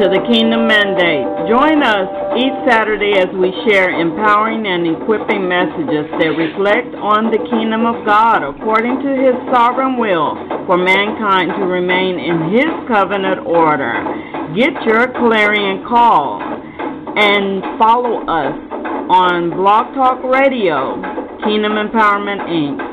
To the Kingdom Mandate. Join us each Saturday as we share empowering and equipping messages that reflect on the kingdom of God according to his sovereign will for mankind to remain in his covenant order. Get your clarion call and follow us on Blog Talk Radio, Kingdom Empowerment Inc.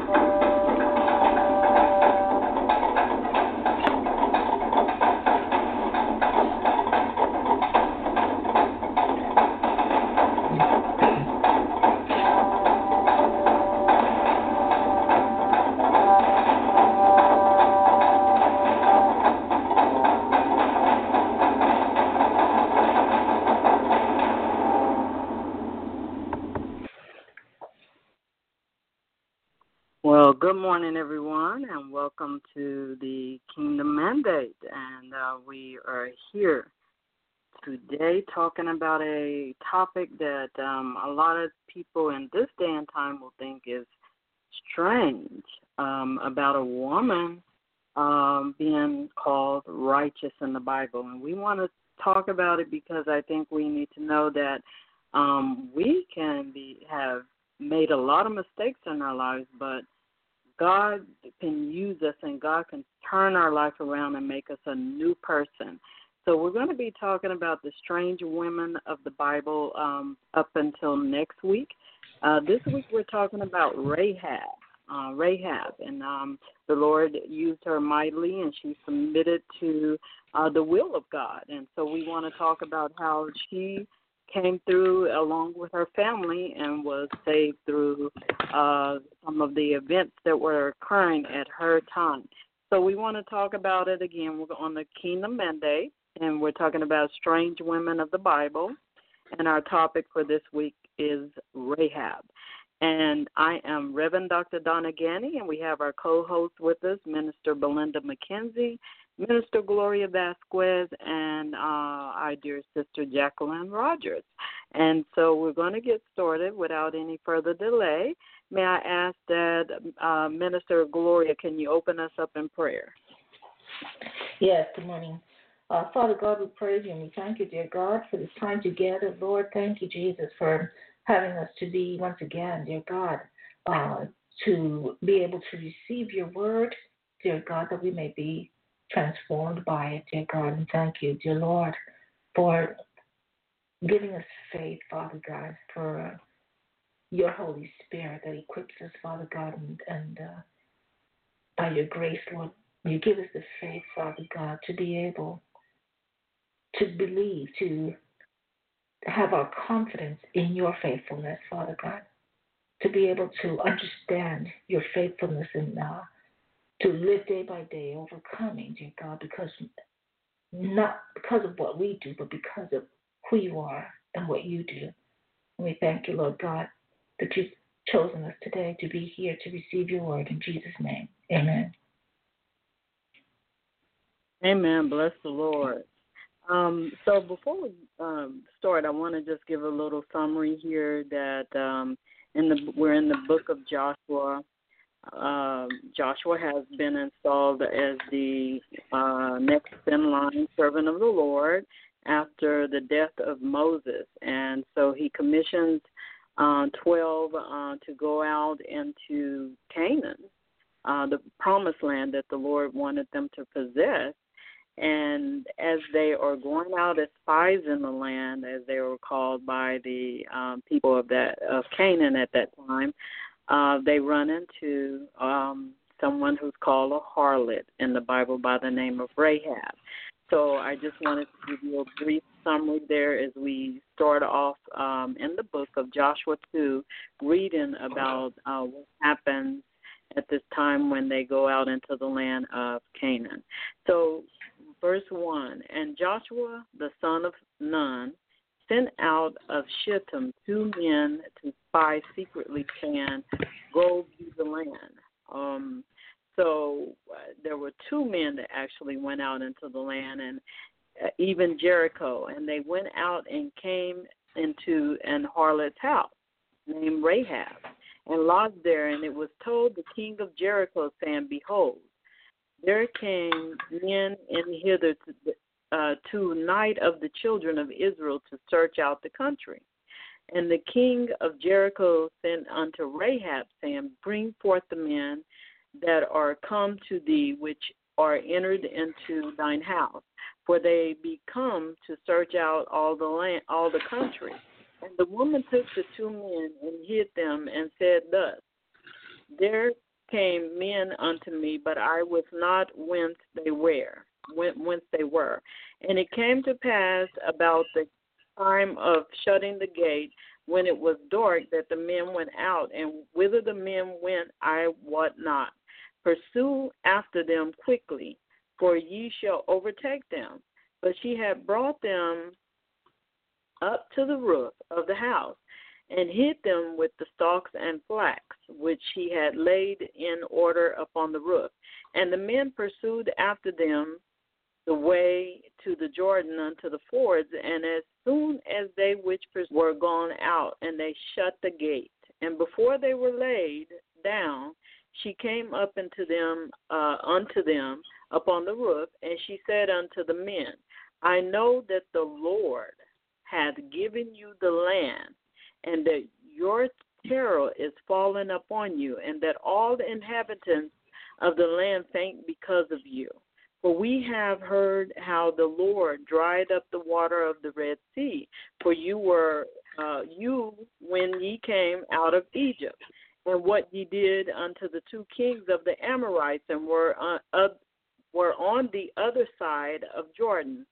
And uh, we are here today talking about a topic that um, a lot of people in this day and time will think is strange um, about a woman um, being called righteous in the Bible. And we want to talk about it because I think we need to know that um, we can be have made a lot of mistakes in our lives, but God can use us and God can turn our life around and make us a new person. So we're going to be talking about the strange women of the Bible um, up until next week. Uh, this week we're talking about Rahab. Uh, Rahab, and um, the Lord used her mightily, and she submitted to uh, the will of God. And so we want to talk about how she came through along with her family and was saved through uh, some of the events that were occurring at her time. So we want to talk about it again. We're on the Kingdom Mandate, and we're talking about strange women of the Bible. And our topic for this week is Rahab. And I am Reverend Dr. Donna and we have our co host with us, Minister Belinda McKenzie, Minister Gloria Vazquez, and uh, our dear sister Jacquelyn Rogers. And so we're going to get started without any further delay. May I ask that uh, Minister Gloria, can you open us up in prayer? Yes, good morning. Uh, Father God, we praise you and we thank you, dear God, for this time together. Lord, thank you, Jesus, for having us to be once again, dear God, uh, to be able to receive your word, dear God, that we may be transformed by it, dear God. And thank you, dear Lord, for giving us faith, Father God, for uh, your Holy Spirit that equips us, Father God, and, and uh, by your grace, Lord, you give us the faith, Father God, to be able to believe, to have our confidence in your faithfulness, Father God, to be able to understand your faithfulness and uh, to live day by day, overcoming, dear God, because not because of what we do, but because of who you are and what you do. And we thank you, Lord God, that you've chosen us today to be here to receive your word in Jesus' name. Amen. Amen. Bless the Lord. Um, so before we um, start, I want to just give a little summary here that um, in the we're in the book of Joshua, uh, Joshua has been installed as the uh, next in line servant of the Lord after the death of Moses. And so he commissions uh, 12 uh, to go out into Canaan, uh, the promised land that the Lord wanted them to possess. And as they are going out as spies in the land, as they were called by the um, people of that of Canaan at that time, uh, they run into um, someone who's called a harlot in the Bible by the name of Rahab. So I just wanted to give you a brief summary there as we start off um, in the book of Joshua 2, reading about uh, what happens at this time when they go out into the land of Canaan. So, verse 1 And Joshua the son of Nun sent out of Shittim two men to spy secretly, saying, Go view the land. Um, so uh, there were two men that actually went out into the land, and uh, even Jericho, and they went out and came into an harlot's house named Rahab, and lodged there. And it was told the king of Jericho, saying, Behold, there came men in hither to, uh, to night of the children of Israel to search out the country. And the king of Jericho sent unto Rahab, saying, Bring forth the men that are come to thee, which are entered into thine house, for they be come to search out all the land, all the country. And the woman took the two men and hid them, and said thus: There came men unto me, but I was not whence they were, whence they were. And it came to pass about the time of shutting the gate, when it was dark, that the men went out, and whither the men went, I wot not. Pursue after them quickly, for ye shall overtake them. But she had brought them up to the roof of the house, and hid them with the stalks and flax, which she had laid in order upon the roof. And the men pursued after them the way to the Jordan unto the fords, and as soon as they which were gone out, and they shut the gate, and before they were laid down, she came up into them uh, unto them upon the roof, and she said unto the men, I know that the Lord hath given you the land, and that your terror is fallen upon you, and that all the inhabitants of the land faint because of you. For we have heard how the Lord dried up the water of the Red Sea, for you were uh, you when ye came out of Egypt, and what ye did unto the two kings of the Amorites, and were uh, uh, were on the other side of Jordan,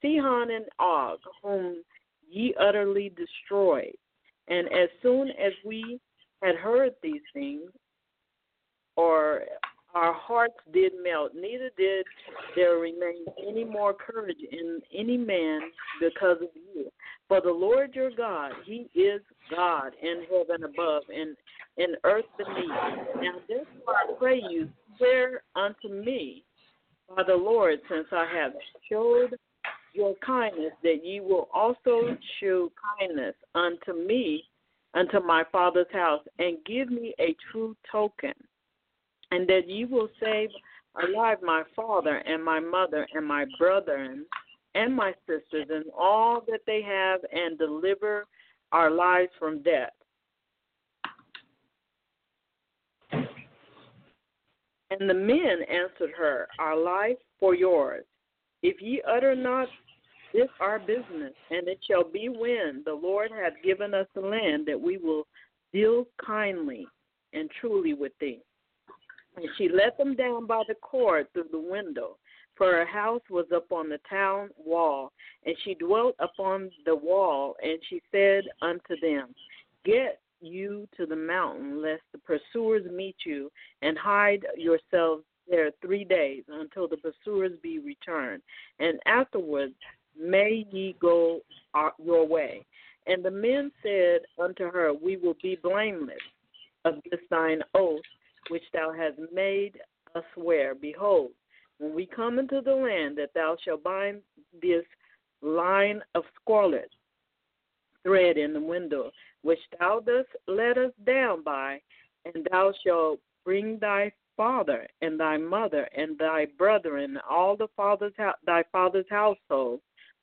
Sihon and Og, whom ye utterly destroyed. And as soon as we had heard these things, or our hearts did melt, neither did there remain any more courage in any man because of you. For the Lord your God, He is God in heaven above and in earth beneath. Now therefore I pray you, swear unto me by the Lord, since I have showed your kindness, that ye will also show kindness unto me, unto my father's house, and give me a true token, and that ye will save alive my father and my mother and my brethren and my sisters and all that they have, and deliver our lives from death. And the men answered her, Our life for yours. If ye utter not this our business, and it shall be when the Lord hath given us the land that we will deal kindly and truly with thee. And she let them down by the cord through the window, for her house was up on the town wall, and she dwelt upon the wall, and she said unto them, Get you to the mountain, lest the pursuers meet you, and hide yourselves there three days until the pursuers be returned, and afterwards may ye go uh, your way. And the men said unto her, We will be blameless of this thine oath which thou hast made us swear. Behold, when we come into the land, that thou shalt bind this line of scarlet thread in the window, which thou dost let us down by, and thou shalt bring thy father and thy mother and thy brethren, all the father's thy father's household,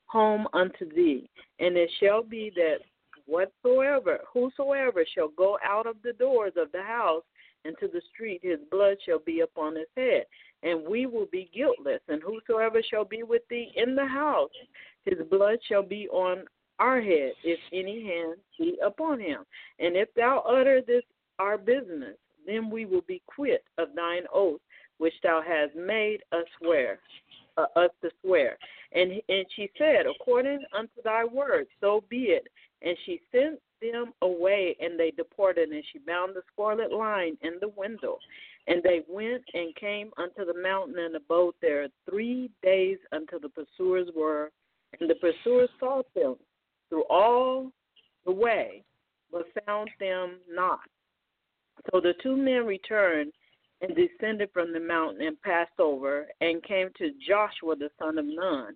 home unto thee. And it shall be that whatsoever, whosoever shall go out of the doors of the house into the street, his blood shall be upon his head, and we will be guiltless. And whosoever shall be with thee in the house, his blood shall be on our head, if any hand be upon him. And if thou utter this our business, then we will be quit of thine oath which thou hast made us swear, uh, us to swear. And and she said, according unto thy word, so be it. And she sent them away, and they departed. And she bound the scarlet line in the window. And they went and came unto the mountain and abode there three days until the pursuers were. And the pursuers sought them through all the way, but found them not. So the two men returned and descended from the mountain and passed over and came to Joshua the son of Nun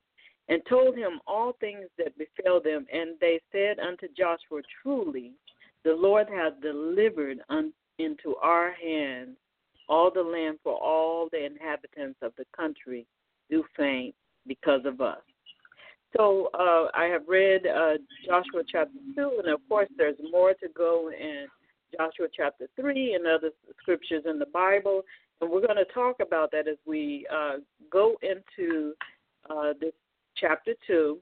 and told him all things that befell them. And they said unto Joshua, Truly, the Lord hath delivered into our hands all the land, for all the inhabitants of the country do faint because of us. So uh, I have read uh, Joshua chapter 2, and of course, there's more to go in Joshua chapter 3 and other scriptures in the Bible. And we're going to talk about that as we uh, go into uh, this chapter 2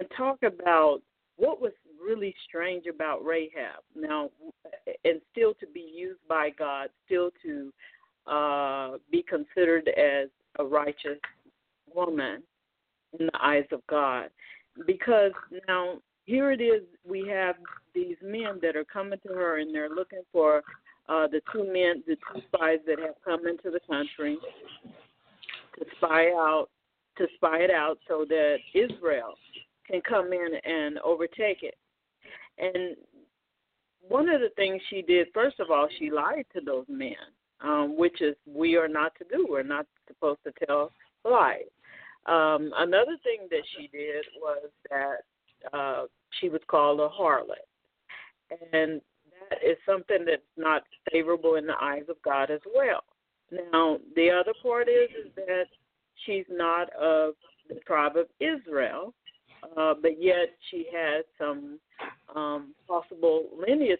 and talk about what was really strange about Rahab. Now, and still to be used by God, still to uh, be considered as a righteous woman in the eyes of God. Because now here it is, we have these men that are coming to her and they're looking for uh, the two men, the two spies that have come into the country to spy out, to spy it out, so that Israel can come in and overtake it. And one of the things she did, first of all, she lied to those men, um, which is we are not to do. We're not supposed to tell lies. Um, another thing that she did was that uh, she was called a harlot. And that is something that's not favorable in the eyes of God as well. Now, the other part is, is that she's not of the tribe of Israel, uh, but yet she has some um, possible lineage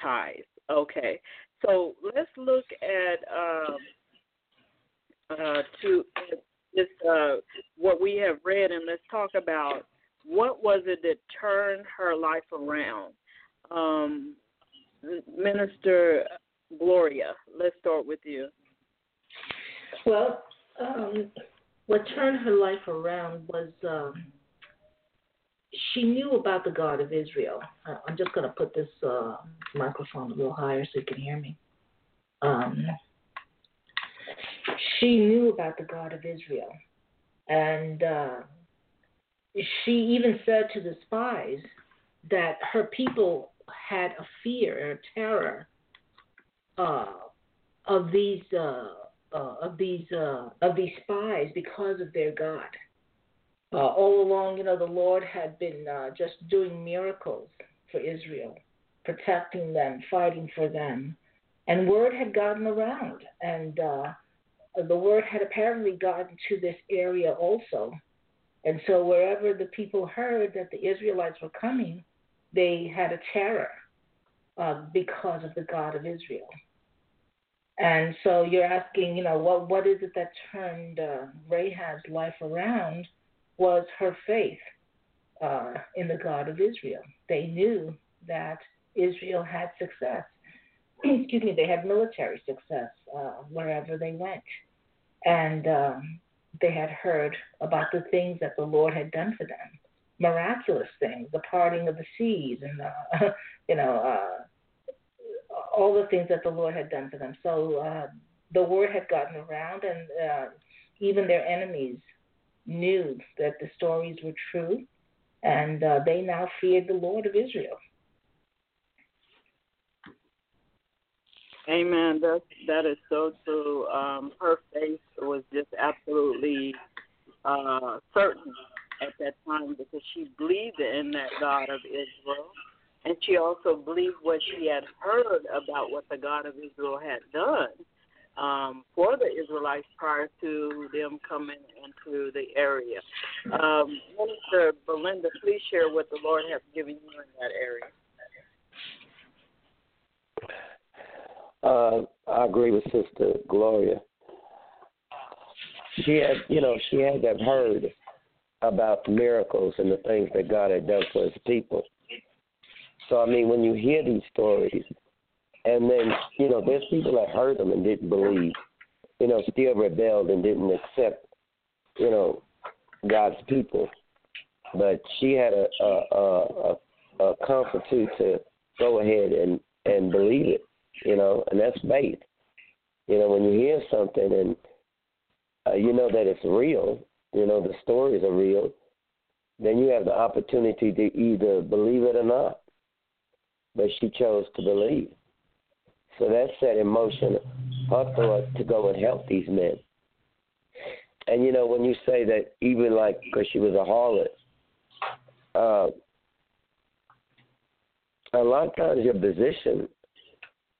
ties. Okay, so let's look at um, uh, to this uh, what we have read, and let's talk about what was it that turned her life around. Um, Minister Gloria, let's start with you. Well, um, what turned her life around was um, she knew about the God of Israel. I'm just going to put this uh, microphone a little higher so you can hear me. Um, she knew about the God of Israel. And uh, she even said to the spies that her people had a fear, a terror uh, of these uh, uh, of these uh, of these spies because of their God. Uh, all along, you know, the Lord had been uh, just doing miracles for Israel, protecting them, fighting for them, and word had gotten around, and the word had apparently gotten to this area also and so wherever the people heard that the Israelites were coming, they had a terror uh, because of the God of Israel. And so you're asking, you know, what what is it that turned uh, Rahab's life around? Was her faith uh, in the God of Israel. They knew that Israel had success. Excuse me, they had military success uh, wherever they went, and um, they had heard about the things that the Lord had done for them, miraculous things, the parting of the seas, and uh, you know uh, all the things that the Lord had done for them. So uh, the word had gotten around, and uh, even their enemies knew that the stories were true, and uh, they now feared the Lord of Israel. Amen. That that is so true. Um, her faith was just absolutely uh, certain at that time because she believed in that God of Israel, and she also believed what she had heard about what the God of Israel had done. um, for the Israelites prior to them coming into the area. Um, Minister Belinda, please share what the Lord has given you in that area. Uh, I agree with Sister Gloria. She had, you know, she had heard about miracles and the things that God had done for His people. So I mean, when you hear these stories, and then you know, there's people that heard them and didn't believe, you know, still rebelled and didn't accept, you know, God's people. But she had a a a, a, comfortude to go ahead and and believe it, you know, and that's faith. You know, when you hear something and uh, you know that it's real, you know the stories are real, then you have the opportunity to either believe it or not. But she chose to believe. So that set in motion her thought to go and help these men. And you know, when you say that, even like because she was a harlot, uh, a lot of times your position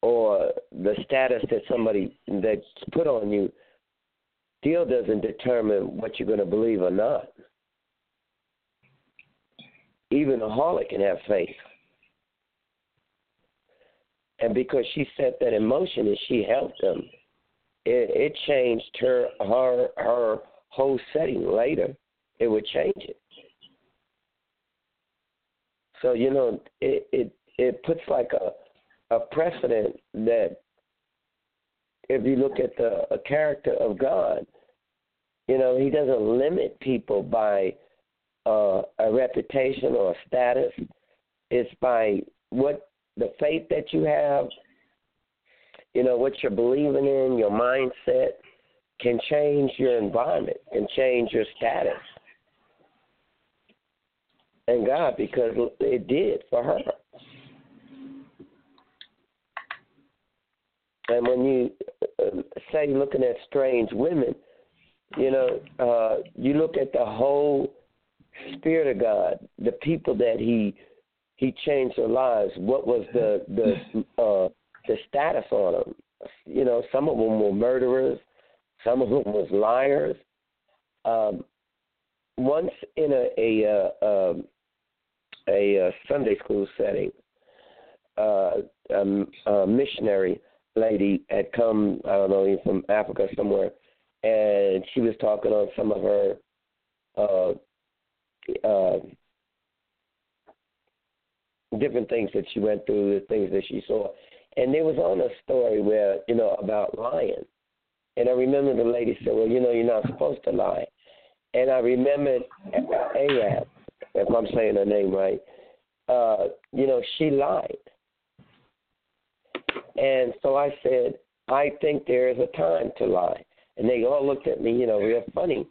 or the status that somebody that's put on you still doesn't determine what you're going to believe or not. Even a harlot can have faith. And because she set that in motion and she helped them, it, it changed her her her whole setting later. It would change it. So you know, it it it puts like a a precedent that if you look at the character of God, you know, He doesn't limit people by uh, a reputation or a status. It's by what the faith that you have, you know, what you're believing in, your mindset can change your environment, can change your status. And God, because it did for her. And when you uh, say looking at strange women, you know, uh, you look at the whole spirit of God, the people that He He changed their lives. What was the the uh, the status on them? You know, some of them were murderers, some of them was liars. Um, once in a a uh, um, a, a Sunday school setting, uh, um, a missionary lady had come, I don't know, from Africa somewhere, and she was talking on some of her uh, uh, different things that she went through, the things that she saw. And there was on a story where, you know, about lying. And I remember the lady said, Well, you know, you're not supposed to lie. And I remembered Ahab, if I'm saying her name right, uh, you know, she lied. And so I said, I think there is a time to lie. And they all looked at me, you know, real funny.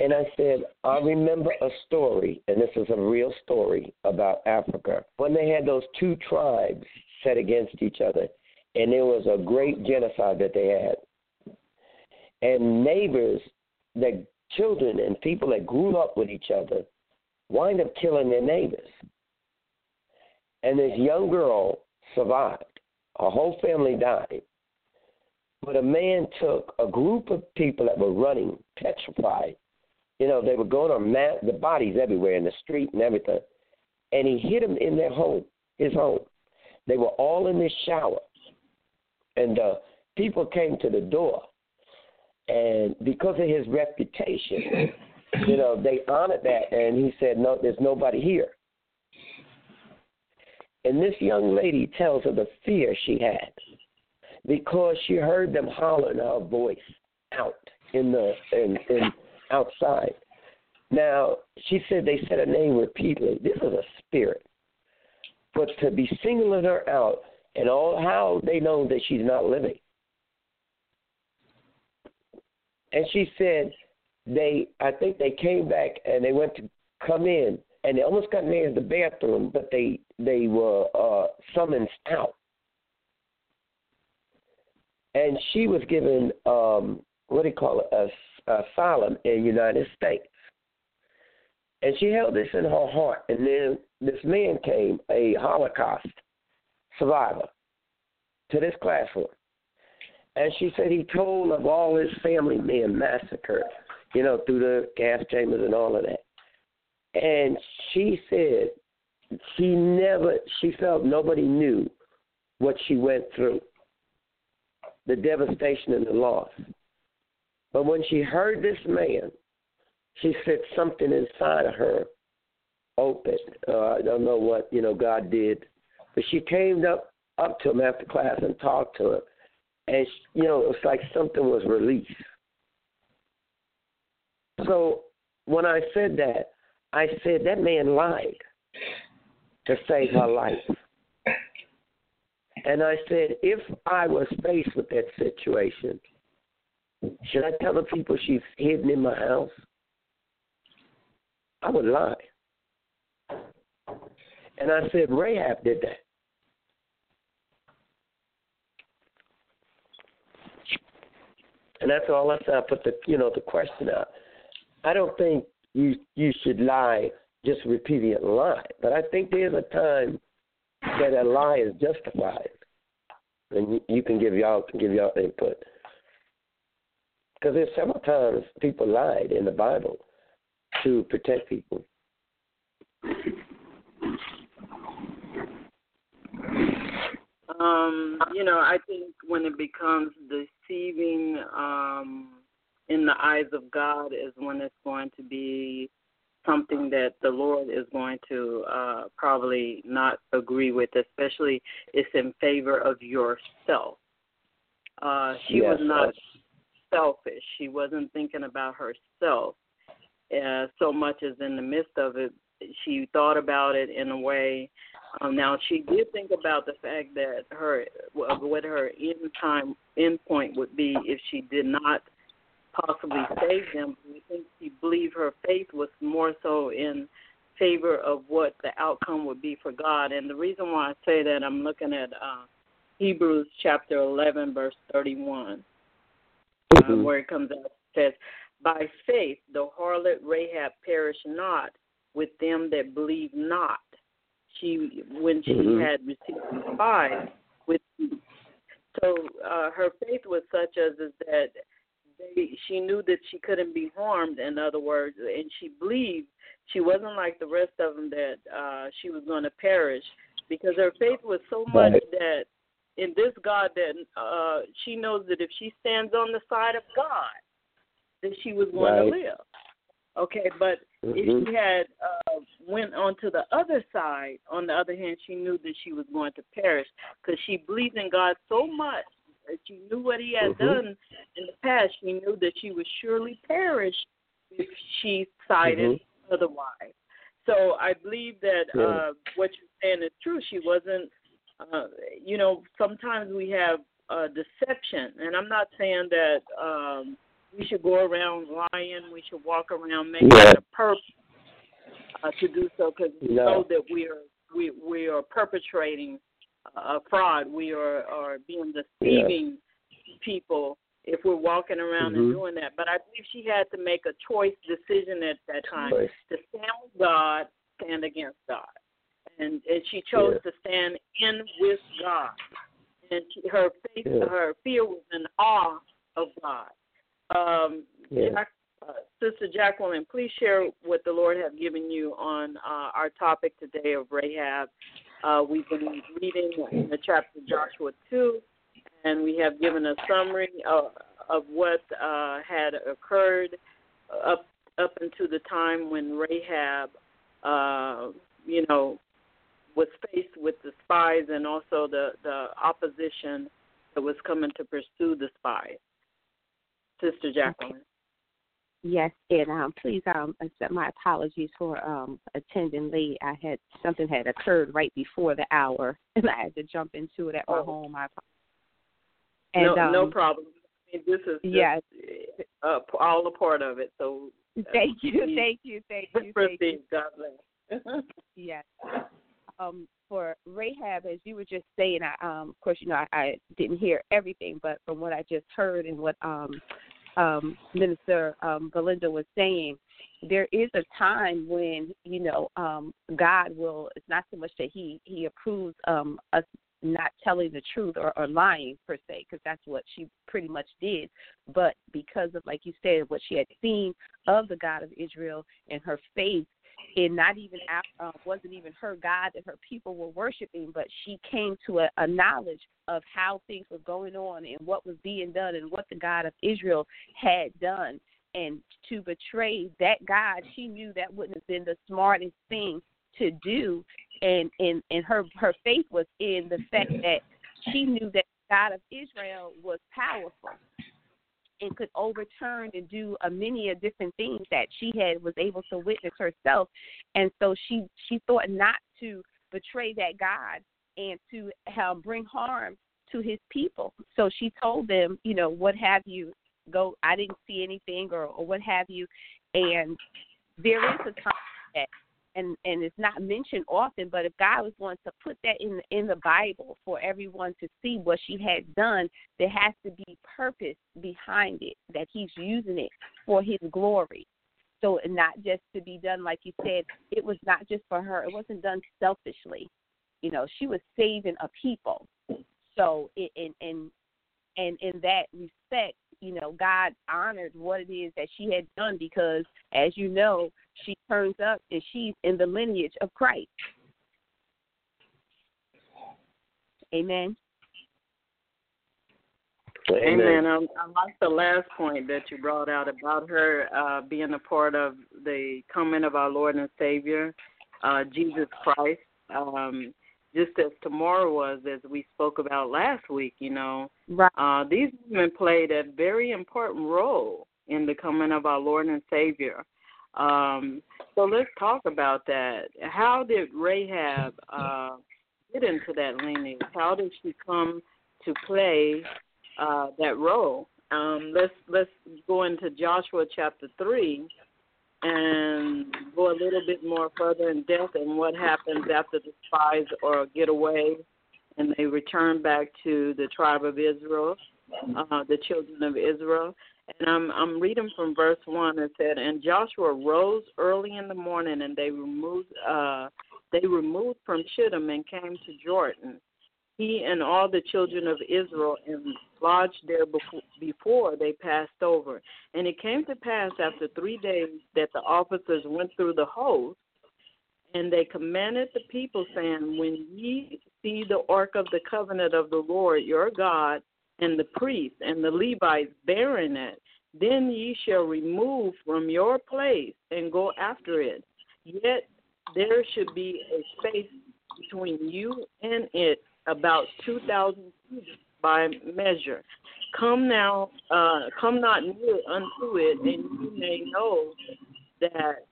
And I said, I remember a story, and this is a real story about Africa, when they had those two tribes set against each other, and there was a great genocide that they had. And neighbors, the children and people that grew up with each other, wind up killing their neighbors. And this young girl survived. Her whole family died. But a man took a group of people that were running, petrified. You know, they were going on mat, the bodies everywhere in the street and everything. And he hid them in their home, his home. They were all in this shower. And uh, people came to the door. And because of his reputation, you know, they honored that. And he said, No, there's nobody here. And this young lady tells of the fear she had because she heard them hollering her voice out in the in, in outside. Now she said they said her name repeatedly. This is a spirit, but to be singling her out and all how they know that she's not living. And she said they I think they came back and they went to come in and they almost got near the bathroom, but they they were uh, summoned out and she was given um, what do you call it, a, a Uh, asylum in United States. And she held this in her heart. And then this man came, a Holocaust survivor, to this classroom. And she said he told of all his family being massacred, you know, through the gas chambers and all of that. And she said she never, she felt nobody knew what she went through the devastation and the loss. But when she heard this man, she said something inside of her opened. Uh, I don't know what you know God did, but she came up up to him after class and talked to him, and she, you know it was like something was released. So when I said that, I said that man lied to save her life. And I said, if I was faced with that situation, should I tell the people she's hidden in my house? I would lie. And I said, Rahab did that. And that's all I said. I put the you know the question out. I don't think you you should lie just repeating a lie, but I think there's a time that a lie is justified, and you, you can give y'all give y'all input because there's several times people lied in the Bible to protect people. Um, you know, I think when it becomes deceiving um, in the eyes of God is when it's going to be something that the Lord is going to uh, probably not agree with, especially it's in favor of yourself. Uh, she yes, was not. Selfish. She wasn't thinking about herself uh, so much as in the midst of it. She thought about it in a way. Um, now she did think about the fact that her what her end time end point would be if she did not possibly save them. Think she believed her faith was more so in favor of what the outcome would be for God. And the reason why I say that, I'm looking at uh, Hebrews chapter 11, verse 31, uh, where it comes out. It says, By faith the harlot Rahab perished not with them that believe not. She, when she Mhm. had received the spies, with so uh, her faith was such as is that they, she knew that she couldn't be harmed. In other words, and she believed she wasn't like the rest of them that uh, she was going to perish because her faith was so much Right. that in this God that uh, she knows that if she stands on the side of God, that she was going Right. to live. Okay, but Mhm. if she had uh, went on to the other side, on the other hand, she knew that she was going to perish because she believed in God so much that she knew what He had Mhm. done in the past. She knew that she would surely perish if she sided otherwise. So I believe that Yeah. uh, what you're saying is true. She wasn't. Uh, you know, sometimes we have uh, deception, and I'm not saying that. Um, we should go around lying. We should walk around making Yeah. a purpose uh, to do so because we No. know that we are we we are perpetrating a fraud. We are are being deceiving people if we're walking around and Mhm. doing that. But I believe she had to make a choice decision at that time to stand with God, stand against God, and and she chose Yeah. to stand in with God. And she, her faith, Yeah. her fear was in awe of God. Um, Yeah. Jack, uh, Sister Jacquelyn, please share what the Lord has given you on uh, our topic today of Rahab. Uh, we've been reading in the chapter Joshua 2, and we have given a summary of, of what uh, had occurred up up until the time when Rahab, uh, you know, was faced with the spies and also the, the opposition that was coming to pursue the spies. Sister Jacquelyn. Yes, and um, please um, accept my apologies for um, attending late. I had something had occurred right before the hour, and I had to jump into it at my Oh. home. I. And, no, no um, problem. I mean, this is just, Yes. uh, all a part of it. So Thank you, thank you, thank you, thank you. God bless. Yes. Um, for Rahab, as you were just saying, I, um, of course, you know, I, I didn't hear everything, but from what I just heard and what um, um, Minister um, Belinda was saying, there is a time when you know um, God will. It's not so much that He He approves um, us not telling the truth or, or lying per se, because that's what she pretty much did. But because of, like you said, what she had seen of the God of Israel and her faith, and not even uh, wasn't even her God that her people were worshiping, but she came to a, a knowledge of how things were going on and what was being done and what the God of Israel had done. And to betray that God, she knew that wouldn't have been the smartest thing to do and and and her her faith was in the fact that she knew that God of Israel was powerful and could overturn and do a many of different things that she had was able to witness herself. And so she she thought not to betray that God and to um, bring harm to his people. So she told them you know what have you go I didn't see anything or or what have you. And there is a time that and and it's not mentioned often but if god was going to put that in in the bible for everyone to see what she had done there has to be purpose behind it that he's using it for his glory. So not just to be done like you said it was not just for her it wasn't done selfishly. You know she was saving a people. So in in in and in that respect you know, God honored what it is that she had done because, as you know, she turns up and she's in the lineage of Christ. Amen. Amen. Amen. I, I like the last point that you brought out about her uh, being a part of the coming of our Lord and Savior, uh, Jesus Christ. Um, just as Tamar was, as we spoke about last week, you know, right. uh, these women played a very important role in the coming of our Lord and Savior. Um, so let's talk about that. How did Rahab uh, get into that lineage? How did she come to play uh, that role? Um, let's let's go into Joshua chapter three and go a little bit more further in depth and what happens after the spies or get away and they return back to the tribe of Israel, uh, the children of Israel. And I'm I'm reading from verse one. It said, "And Joshua rose early in the morning, and they removed uh, they removed from Shittim and came to Jordan, he and all the children of Israel, and lodged there before, before they passed over. And it came to pass after three days that the officers went through the host, and they commanded the people, saying, When ye see the ark of the covenant of the Lord your God, and the priests and the Levites bearing it, then ye shall remove from your place and go after it. Yet there should be a space between you and it about two thousand by measure. Come now, uh, come not near unto it, and you may know that.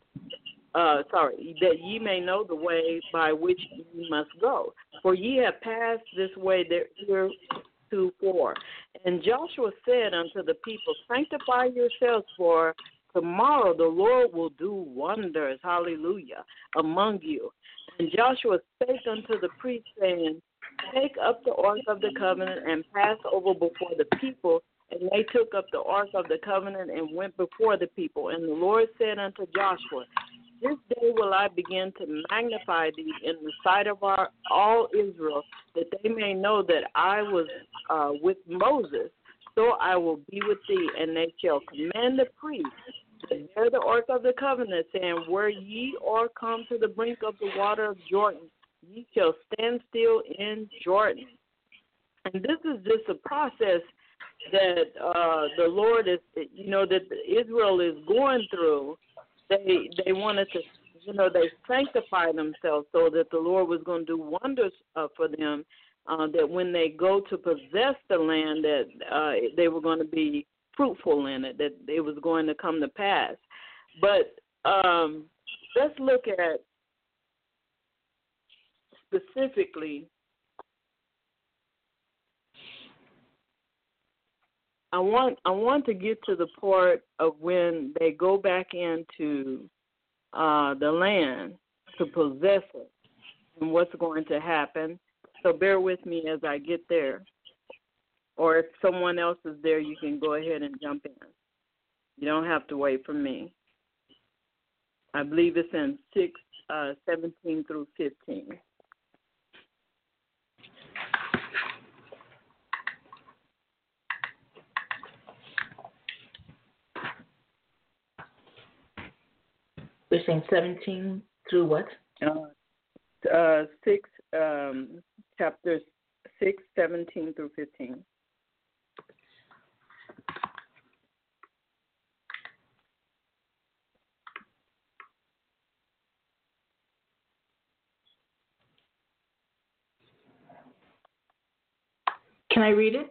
Uh, sorry, that ye may know the way by which ye must go. For ye have passed this way there heretofore. And Joshua said unto the people, Sanctify yourselves, for tomorrow the Lord will do wonders, hallelujah, among you. And Joshua spake unto the priests, saying, Take up the ark of the covenant and pass over before the people. And they took up the ark of the covenant and went before the people. And the Lord said unto Joshua, This day will I begin to magnify thee in the sight of our, all Israel, that they may know that I was uh, with Moses. So I will be with thee, and they shall command the priests to bear the ark of the covenant, saying, Where ye are come to the brink of the water of Jordan, ye shall stand still in Jordan. And this is just a process that uh, the Lord is, you know, that Israel is going through. They they wanted to, you know, they sanctify themselves so that the Lord was going to do wonders uh, for them. Uh, that when they go to possess the land, that uh, they were going to be fruitful in it, that it was going to come to pass. But um, let's look at specifically, I want I want to get to the part of when they go back into uh, the land to possess it and what's going to happen. So bear with me as I get there. Or if someone else is there, you can go ahead and jump in. You don't have to wait for me. I believe it's in 6, uh, 17 through 15. We're saying 17 through what? Uh, uh, six, um, chapters six, seventeen through fifteen. Can I read it?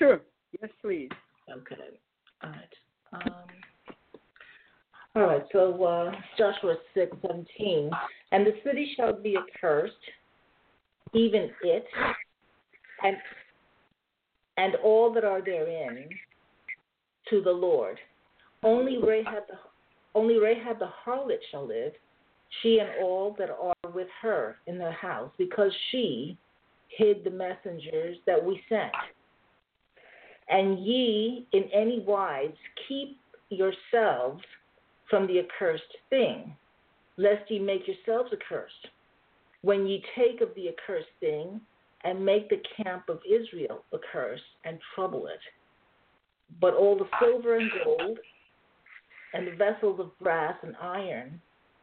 Sure. Yes, please. Okay. All right. Um, all right. So uh, Joshua six seventeen, and the city shall be accursed, even it, and and all that are therein, to the Lord. Only Rahab the only Rahab the harlot shall live, she and all that are with her in the house, because she hid the messengers that we sent. And ye in any wise keep yourselves from the accursed thing, lest ye make yourselves accursed. When ye take of the accursed thing, and make the camp of Israel accursed, and trouble it. But all the silver and gold, and the vessels of brass and iron,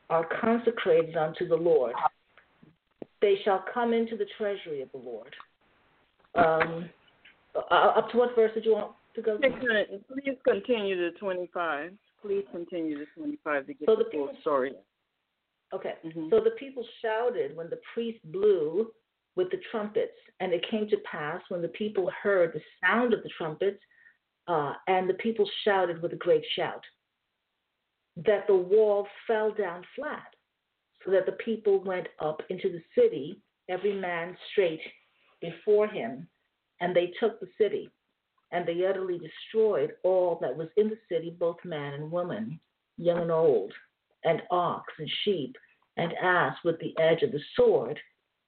are consecrated unto the Lord. They shall come into the treasury of the Lord. Um, uh, up to what verse did you want to go to? Please continue to twenty-five. Please continue to twenty-five to get So the the full story. Okay. Mhm. So the people shouted when the priest blew with the trumpets, and it came to pass when the people heard the sound of the trumpets, uh, and the people shouted with a great shout, that the wall fell down flat, so that the people went up into the city, every man straight before him, and they took the city, and they utterly destroyed all that was in the city, both man and woman, young and old and ox and sheep and ass with the edge of the sword.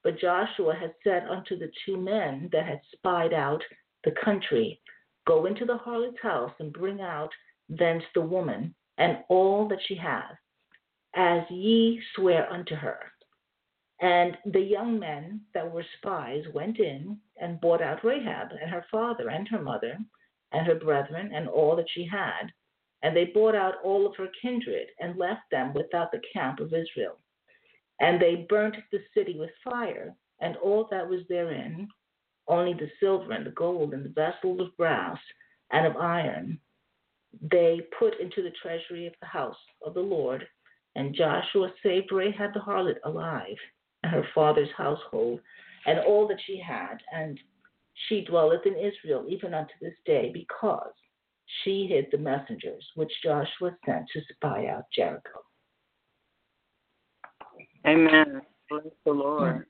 But Joshua had said unto the two men that had spied out the country, Go into the harlot's house and bring out thence the woman and all that she hath, as ye swear unto her. And the young men that were spies went in and bought out Rahab and her father and her mother and her brethren and all that she had. And they bought out all of her kindred and left them without the camp of Israel. And they burnt the city with fire, and all that was therein, only the silver and the gold and the vessels of brass and of iron, they put into the treasury of the house of the Lord. And Joshua saved Rahab the harlot alive, her father's household, and all that she had, and she dwelleth in Israel even unto this day, because she hid the messengers which Joshua sent to spy out Jericho. Amen. Bless the Lord. Mm.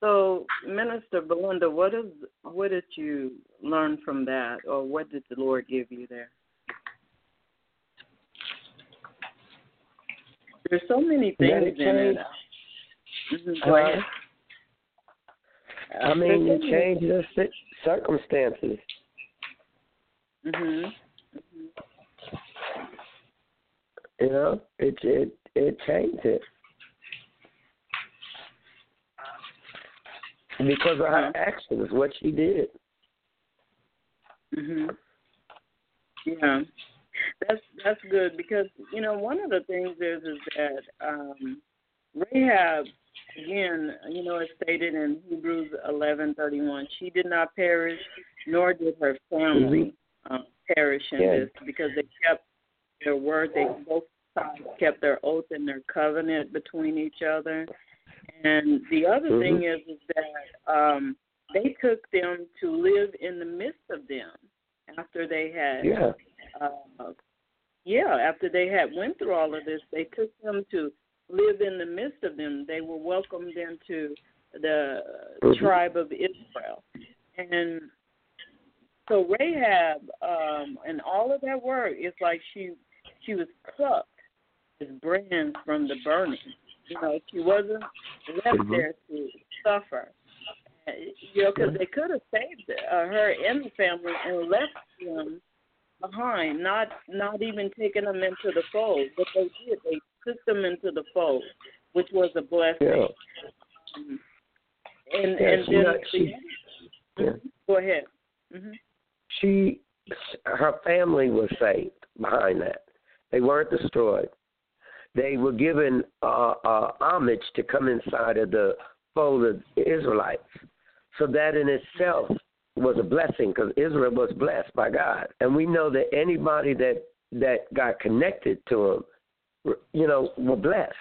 So, Minister Belinda, what is what did you learn from that, or what did the Lord give you there? There's so many things in it. Go. I mean, you change the circumstances. Mhm. You know, it it it changed it because of her actions, what she did. Mhm. Yeah, that's that's good because you know one of the things is is that um, Rahab again, you know, it's stated in Hebrews eleven thirty one. She did not perish, nor did her family um, perish in Yeah. this because they kept their word. They both sides kept their oath and their covenant between each other. And the other Mhm. thing is is that um, they took them to live in the midst of them after they had Yeah. uh, yeah, after they had went through all of this, they took them to live in the midst of them. They were welcomed into the Mhm. tribe of Israel, and so Rahab um, and all of that work, it's like she she was plucked as brands from the burning. You know, she wasn't left Mhm. there to suffer. Uh, You know, because they could have saved uh, her and the family and left them behind, not not even taking them into the fold. But they did. They took them into the fold, which was a blessing. Yeah. Um, and Yeah, and then not- the, she- yeah. go ahead. Mm-hmm. She, her family was saved behind that. They weren't destroyed. they were given uh, uh, homage to come inside of the fold of the Israelites. So that in itself was a blessing because Israel was blessed by God, and we know that anybody that that got connected to Him, you know, were blessed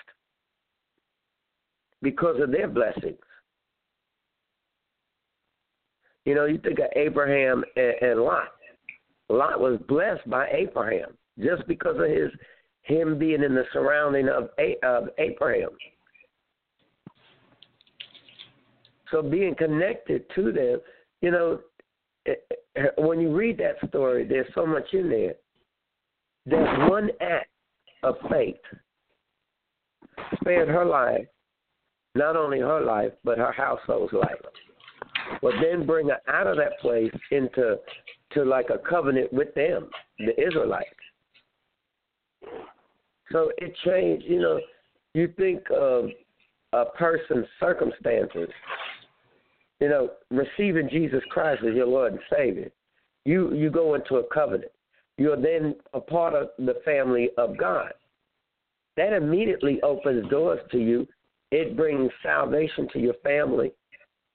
because of their blessings. You know, you think of Abraham and, and Lot. Lot was blessed by Abraham just because of his him being in the surrounding of of Abraham. So being connected to them, you know, eh, eh, when you read that story, there's so much in there. That one act of faith spared her life, not only her life, but her household's life. But then bring her out of that place into to like a covenant with them, the Israelites. So it changed, you know, you think of a person's circumstances, you know, receiving Jesus Christ as your Lord and Savior. You you go into a covenant. You're then a part of the family of God. That immediately opens doors to you. It brings salvation to your family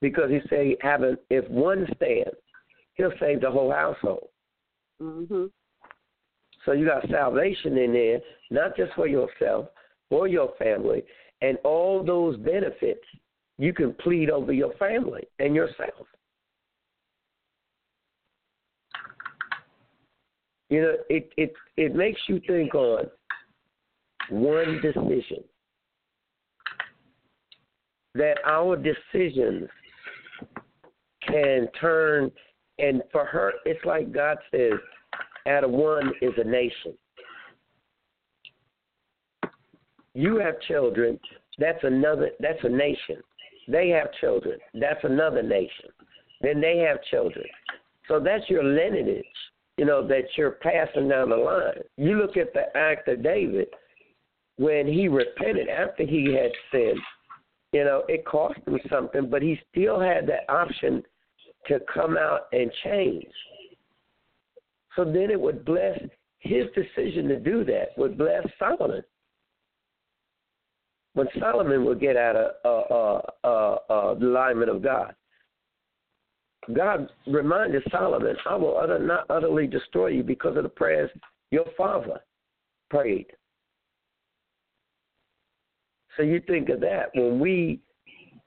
because he said, having if one stands, he'll save the whole household. Mhm. So you got salvation in there, not just for yourself, for your family, and all those benefits you can plead over your family and yourself. You know, it it it makes you think on one decision that our decisions can turn and for her it's like God says out of one is a nation. You have children, that's another that's a nation. They have children, that's another nation. Then they have children. So that's your lineage, you know, that you're passing down the line. You look at the act of David when he repented after he had sinned, you know, it cost him something, but he still had that option to come out and change. So then it would bless his decision to do that would bless Solomon. When Solomon would get out of uh, uh, uh, uh, alignment of God, God reminded Solomon, "I will utter, not utterly destroy you because of the prayers your father prayed." So you think of that when we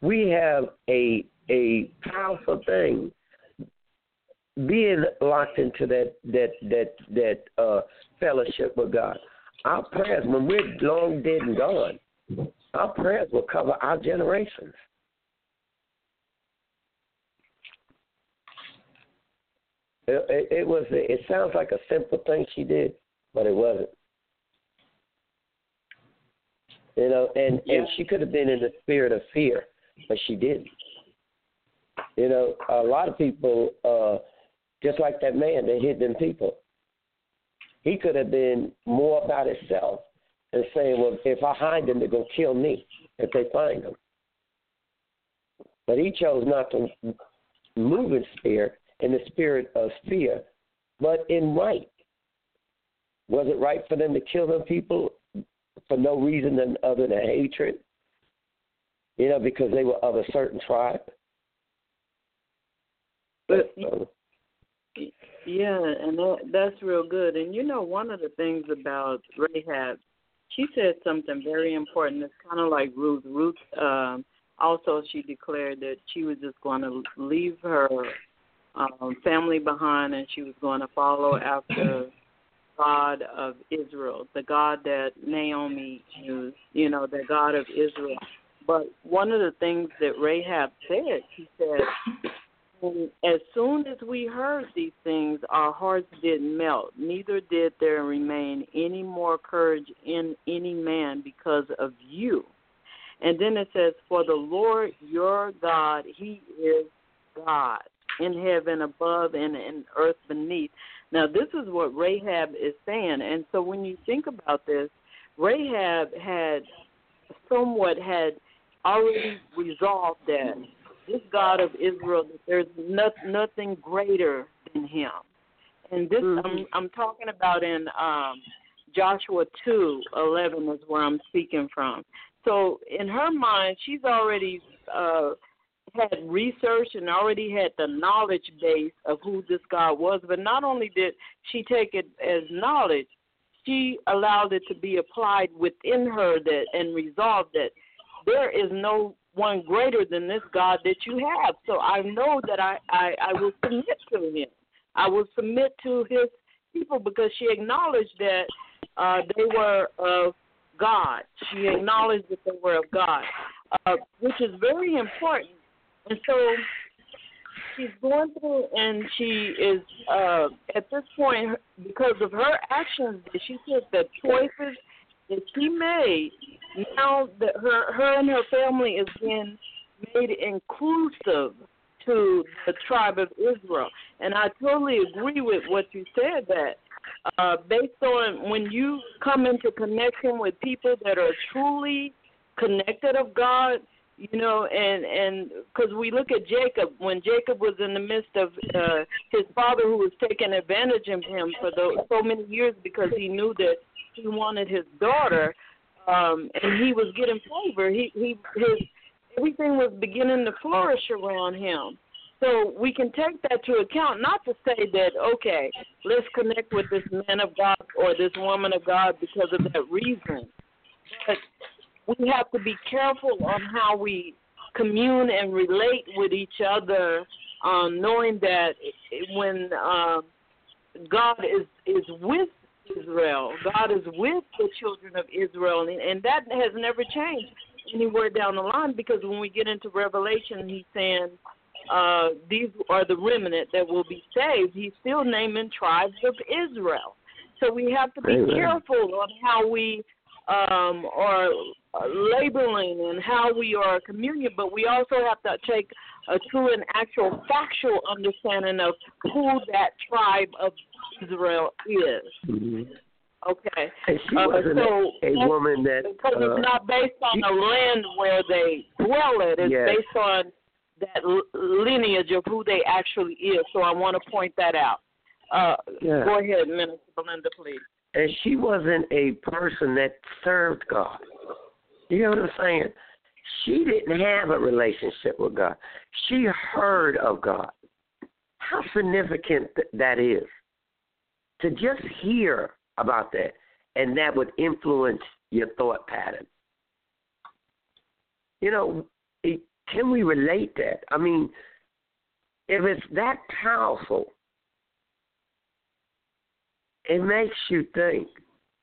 we have a a powerful thing being locked into that that that that uh, fellowship with God. Our prayers, when we're long dead and gone, our prayers will cover our generations. It, it, it was. It sounds like a simple thing she did, but it wasn't. You know, and Yeah. and she could have been in the spirit of fear, but she didn't. You know, a lot of people, uh, just like that man that hid them people, he could have been more about himself and saying, "Well, if I hide them, they're gonna kill me if they find them." But he chose not to move in fear, in the spirit of fear, but in right. Was it right for them to kill them people for no reason than other than hatred? You know, because they were of a certain tribe. But So, uh, Yeah, and that, that's real good. And you know, one of the things about Rahab, she said something very important. It's kind of like Ruth. Ruth um, also she declared that she was just going to leave her um, family behind, and she was going to follow after God of Israel, the God that Naomi used. You know, the God of Israel. But one of the things that Rahab said, she said, and as soon as we heard these things, our hearts didn't melt, neither did there remain any more courage in any man because of you. And then it says, For the Lord your God, He is God in heaven above and in earth beneath. Now, this is what Rahab is saying. And so when you think about this, Rahab had somewhat had already resolved that this God of Israel, that there's no, nothing greater than Him. And this, I'm, I'm talking about in um, Joshua two eleven is where I'm speaking from. So in her mind, she's already uh, had research and already had the knowledge base of who this God was. But not only did she take it as knowledge, she allowed it to be applied within her that and resolved that there is no one greater than this God that you have. So I know that I, I, I will submit to him. I will submit to his people because she acknowledged that uh, they were of God. She acknowledged that they were of God, uh, which is very important. And so she's going through, and she is uh, at this point because of her actions. She said the choices that she made. Now that her her and her family is being made inclusive to the tribe of Israel, and I totally agree with what you said that uh, based on when you come into connection with people that are truly connected of God, you know, and and because we look at Jacob when Jacob was in the midst of uh, his father who was taking advantage of him for the, so many years because he knew that he wanted his daughter, um, and he was getting favor. He he his everything was beginning to flourish around him. So we can take that to account, not to say that, okay, let's connect with this man of God or this woman of God because of that reason. But we have to be careful on how we commune and relate with each other, um, knowing that when uh, God is is with Israel, God is with the children of Israel, and, and that has never changed anywhere down the line because when we get into Revelation, He's saying uh, these are the remnant that will be saved. He's still naming tribes of Israel. So we have to be Amen. careful on how we um, are labeling and how we are a communion, but we also have to take a true and actual factual understanding of who that tribe of Israel is. Mm-hmm. Okay. And she Uh, wasn't so a, woman that. Because uh, it's not based on she- the land where they dwell at. It's Yes. based on that lineage of who they actually is. So I want to point that out. Uh, Yeah. Go ahead, Minister Belinda, please. and she wasn't a person that served God. You know what I'm saying? She didn't have a relationship with God. She heard of God. How significant th- that is. To just hear about that, and that would influence your thought pattern. You know, it, can we relate that? I mean, if it's that powerful, it makes you think,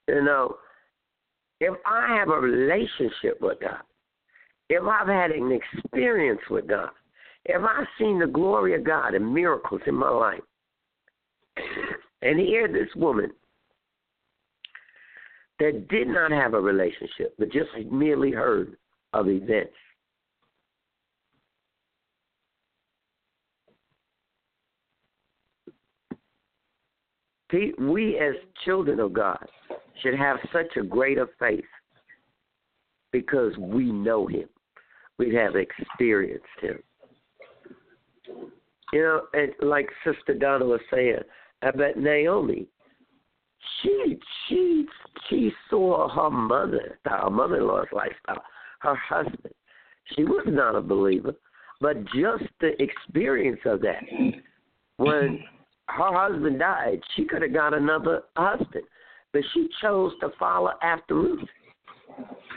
you know, if I have a relationship with God, if I've had an experience with God, if I've seen the glory of God and miracles in my life, and here this woman that did not have a relationship, but just merely heard of events. We, as children of God, should have such a greater faith because we know Him. We have experienced Him. You know, and like Sister Donna was saying about Naomi, she she she saw her mother, her mother-in-law's lifestyle, her husband. She was not a believer, but just the experience of that. When her husband died, she could have got another husband, but she chose to follow after Ruth.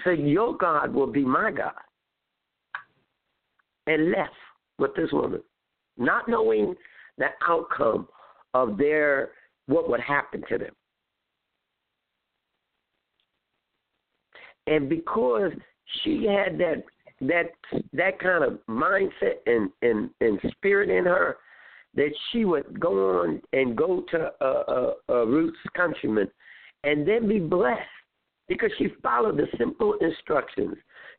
Said, "Your God will be my God," and left with this woman, not knowing the outcome of their what would happen to them. And because she had that that that kind of mindset and and, and spirit in her, that she would go on and go to uh, uh, uh, Ruth's countrymen and then be blessed because she followed the simple instructions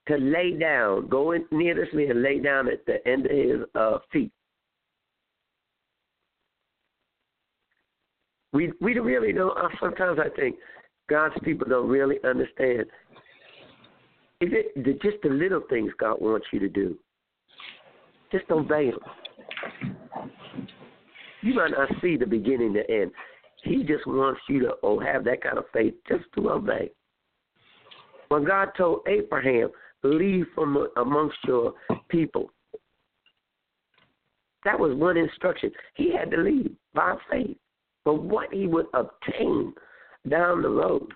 to lay down, go in near this man, lay down at the end of his uh, feet. We we really don't. uh, Sometimes I think God's people don't really understand. Is it the, just the little things God wants you to do? Just obey Him. You might not see the beginning, the end. He just wants you to oh have that kind of faith just to obey. When God told Abraham, leave from amongst your people, that was one instruction. He had to leave by faith. But what he would obtain down the road.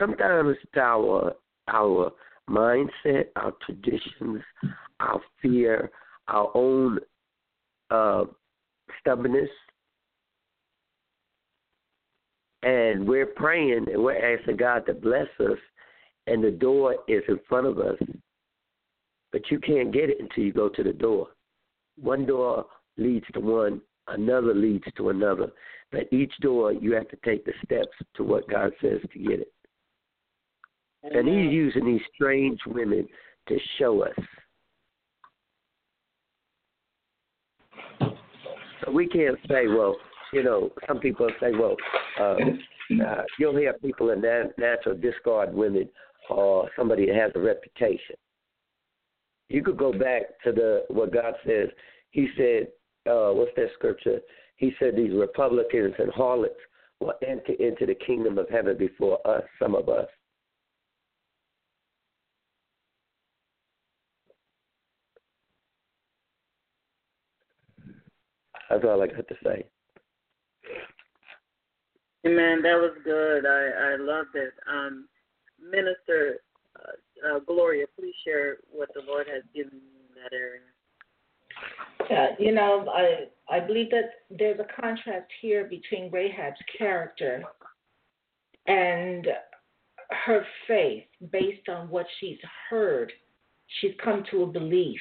Sometimes our our mindset, our traditions, our fear, our own uh, stubbornness. And we're praying and we're asking God to bless us, and the door is in front of us. But you can't get it until you go to the door. One door leads to one, another leads to another. But each door, you have to take the steps to what God says to get it. And He's using these strange women to show us So we can't say, well, you know, some people say, well, uh, uh, you'll hear people in that natural discard women or somebody that has a reputation. You could go back to the what God says. He said, uh, what's that scripture? He said these Republicans and harlots will enter into the kingdom of heaven before us, some of us. That's all I got to say. Amen. That was good. I I loved it. Um, Minister uh, uh, Gloria, please share what the Lord has given you in that area. Yeah, you know, I I believe that there's a contrast here between Rahab's character and her faith based on what she's heard. She's come to a belief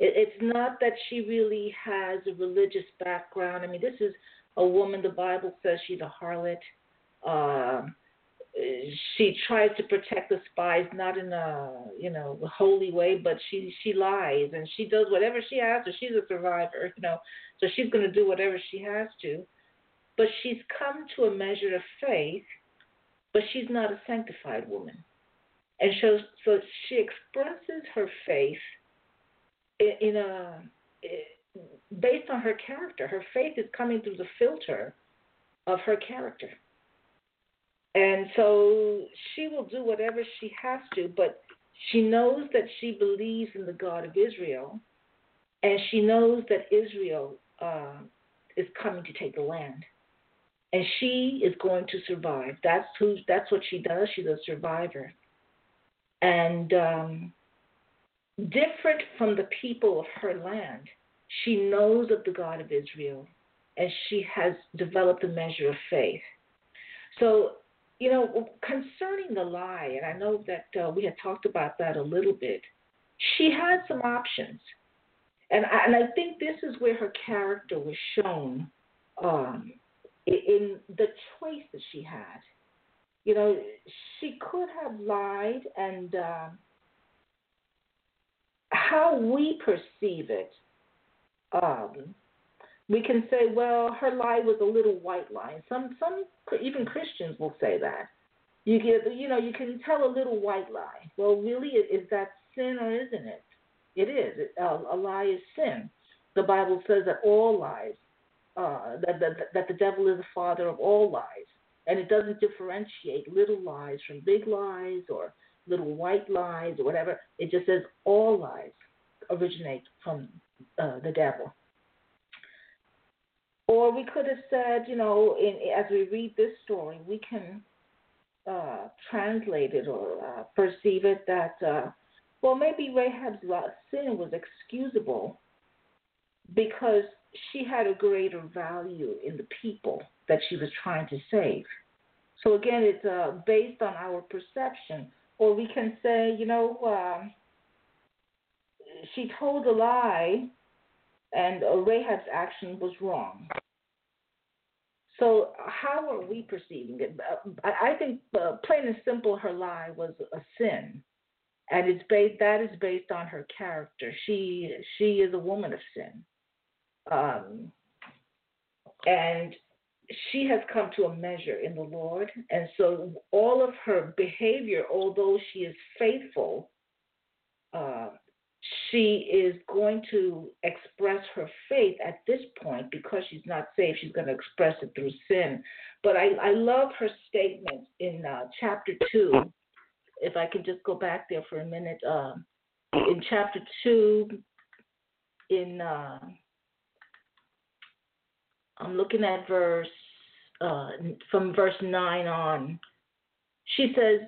it's not that she really has a religious background. I mean, this is a woman. The Bible says she's a harlot. Uh, she tries to protect the spies, not in a you know holy way, but she she lies and she does whatever she has to. She's a survivor, you know, so she's going to do whatever she has to. But she's come to a measure of faith, but she's not a sanctified woman, and so so she expresses her faith in a based on her character. Her faith is coming through the filter of her character. And so she will do whatever she has to, but she knows that she believes in the God of Israel, and she knows that Israel uh, is coming to take the land, and she is going to survive. That's who. That's what she does. She's a survivor, and um, different from the people of her land. She knows of the God of Israel and she has developed a measure of faith. So, you know, concerning the lie, and I know that uh, we had talked about that a little bit, she had some options. And I, and I think this is where her character was shown um, in the choice that she had. You know, she could have lied and. Uh, how we perceive it, um, we can say, well, her lie was a little white lie. Some, some, even Christians will say that. You get, you know, you can tell a little white lie. Well, really, is that sin or isn't it? It is. It, a lie is sin. The Bible says that all lies, uh, that, that that the devil is the father of all lies, and it doesn't differentiate little lies from big lies or little white lies or whatever. It just says all lies originate from uh, the devil. Or we could have said, you know, in, as we read this story, we can uh, translate it or uh, perceive it that, uh, well, maybe Rahab's sin was excusable because she had a greater value in the people that she was trying to save. So again, it's uh, based on our perception or we can say, you know, uh, she told a lie and Rahab's action was wrong. So how are we perceiving it? I think uh, plain and simple, her lie was a sin, and it's based that is based on her character. She she is a woman of sin, um, and she has come to a measure in the Lord. And so all of her behavior, although she is faithful, uh, she is going to express her faith at this point because she's not saved. She's going to express it through sin. But I, I love her statement in uh, chapter 2. If I can just go back there for a minute. Uh, in chapter 2, in uh, I'm looking at verse uh, from verse 9 on. She says,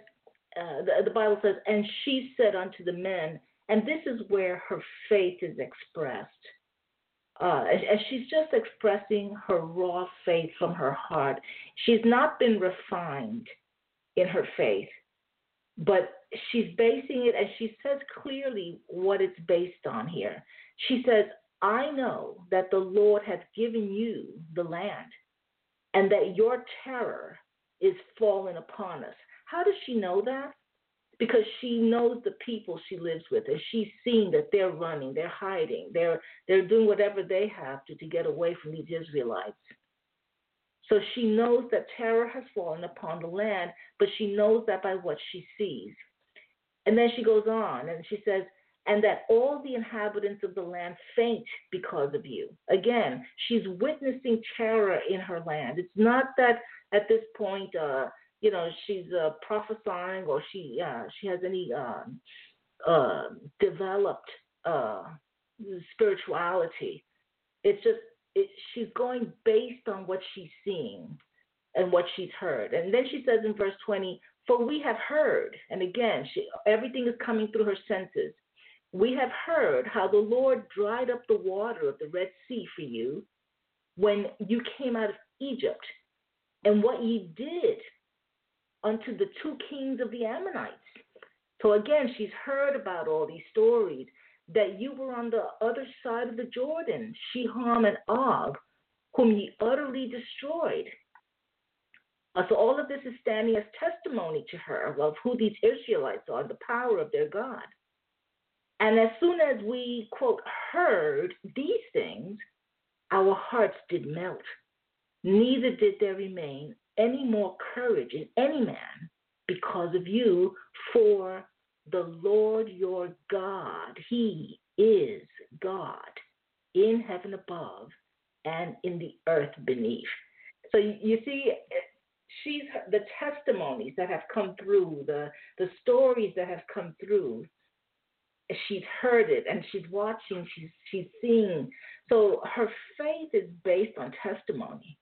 uh, the, the Bible says, and she said unto the men, and this is where her faith is expressed. Uh, as she's just expressing her raw faith from her heart. She's not been refined in her faith, but she's basing it, and she says clearly what it's based on here. She says, I know that the Lord has given you the land, and that your terror is fallen upon us. How does she know that? because she knows the people she lives with and she's seeing that they're running they're hiding they're they're doing whatever they have to to get away from these israelites so she knows that terror has fallen upon the land but she knows that by what she sees and then she goes on and she says and that all the inhabitants of the land faint because of you again she's witnessing terror in her land it's not that at this point uh you know she's uh, prophesying or she uh, she has any um, uh, developed uh, spirituality. It's just it, she's going based on what she's seeing and what she's heard. And then she says in verse 20, "For we have heard," and again, she, everything is coming through her senses. We have heard how the Lord dried up the water of the Red Sea for you when you came out of Egypt, and what ye did unto the two kings of the Amorites. So again, she's heard about all these stories that you were on the other side of the Jordan, Sihon and Og, whom ye utterly destroyed. Uh, so all of this is standing as testimony to her of who these Israelites are, the power of their God. And as soon as we, quote, heard these things, our hearts did melt. Neither did there remain any more courage in any man because of you, for the Lord your God, He is God in heaven above and in the earth beneath. So you see, she's the testimonies that have come through, the the stories that have come through. She's heard it and she's watching, she's she's seeing. So her faith is based on testimony.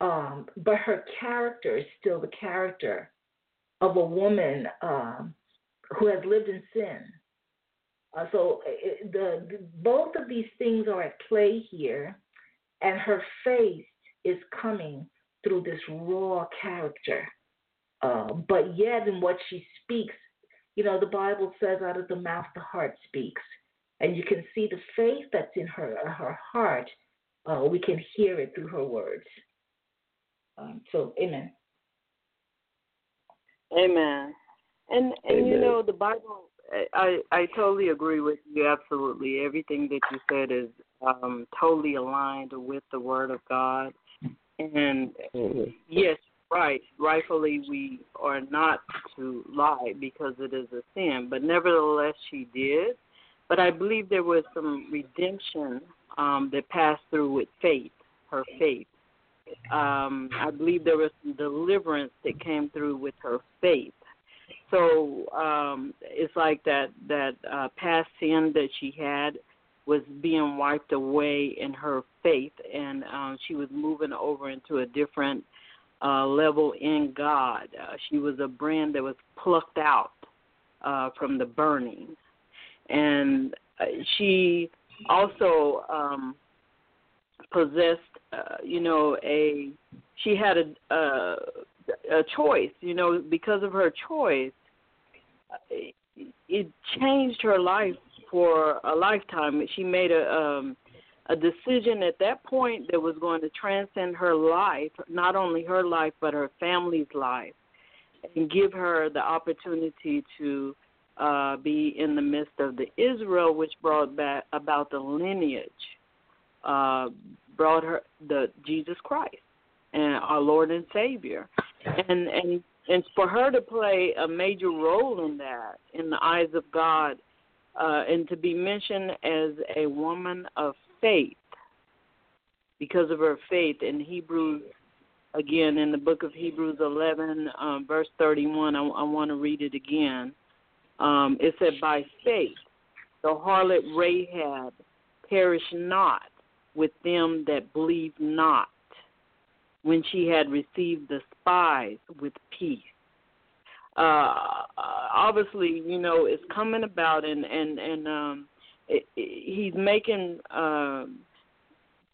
Um, but her character is still the character of a woman um, who has lived in sin. Uh, so it, the, the, both of these things are at play here, and her faith is coming through this raw character. Uh, but yet, in what she speaks, you know, the Bible says, "Out of the mouth, the heart speaks," and you can see the faith that's in her her heart. Uh, we can hear it through her words. Um, so, amen. Amen. And and amen. you know the Bible. I I totally agree with you. Absolutely, everything that you said is um, totally aligned with the Word of God. And mm-hmm. yes, right. Rightfully, we are not to lie because it is a sin. But nevertheless, she did. But I believe there was some redemption um, that passed through with faith, her faith um, I believe there was some deliverance that came through with her faith. So um, it's like that that uh, past sin that she had was being wiped away in her faith, and um, she was moving over into a different uh, level in God. Uh, she was a brand that was plucked out uh, from the burning, and uh, she also um, possessed, uh, you know, a she had a, a a choice, you know, because of her choice, it changed her life for a lifetime. She made a um a decision at that point that was going to transcend her life, not only her life but her family's life, and give her the opportunity to uh, be in the midst of the Israel, which brought back about the lineage uh, brought her the Jesus Christ and our Lord and Savior, and and and for her to play a major role in that in the eyes of God, uh, and to be mentioned as a woman of faith because of her faith in Hebrews, again, in the book of Hebrews 11, um, verse 31, I, I want to read it again. Um, it said, By faith, the harlot Rahab perished not with them that believe not when she had received the spies with peace. Uh, obviously, you know, it's coming about, and and and um, it, he's making um,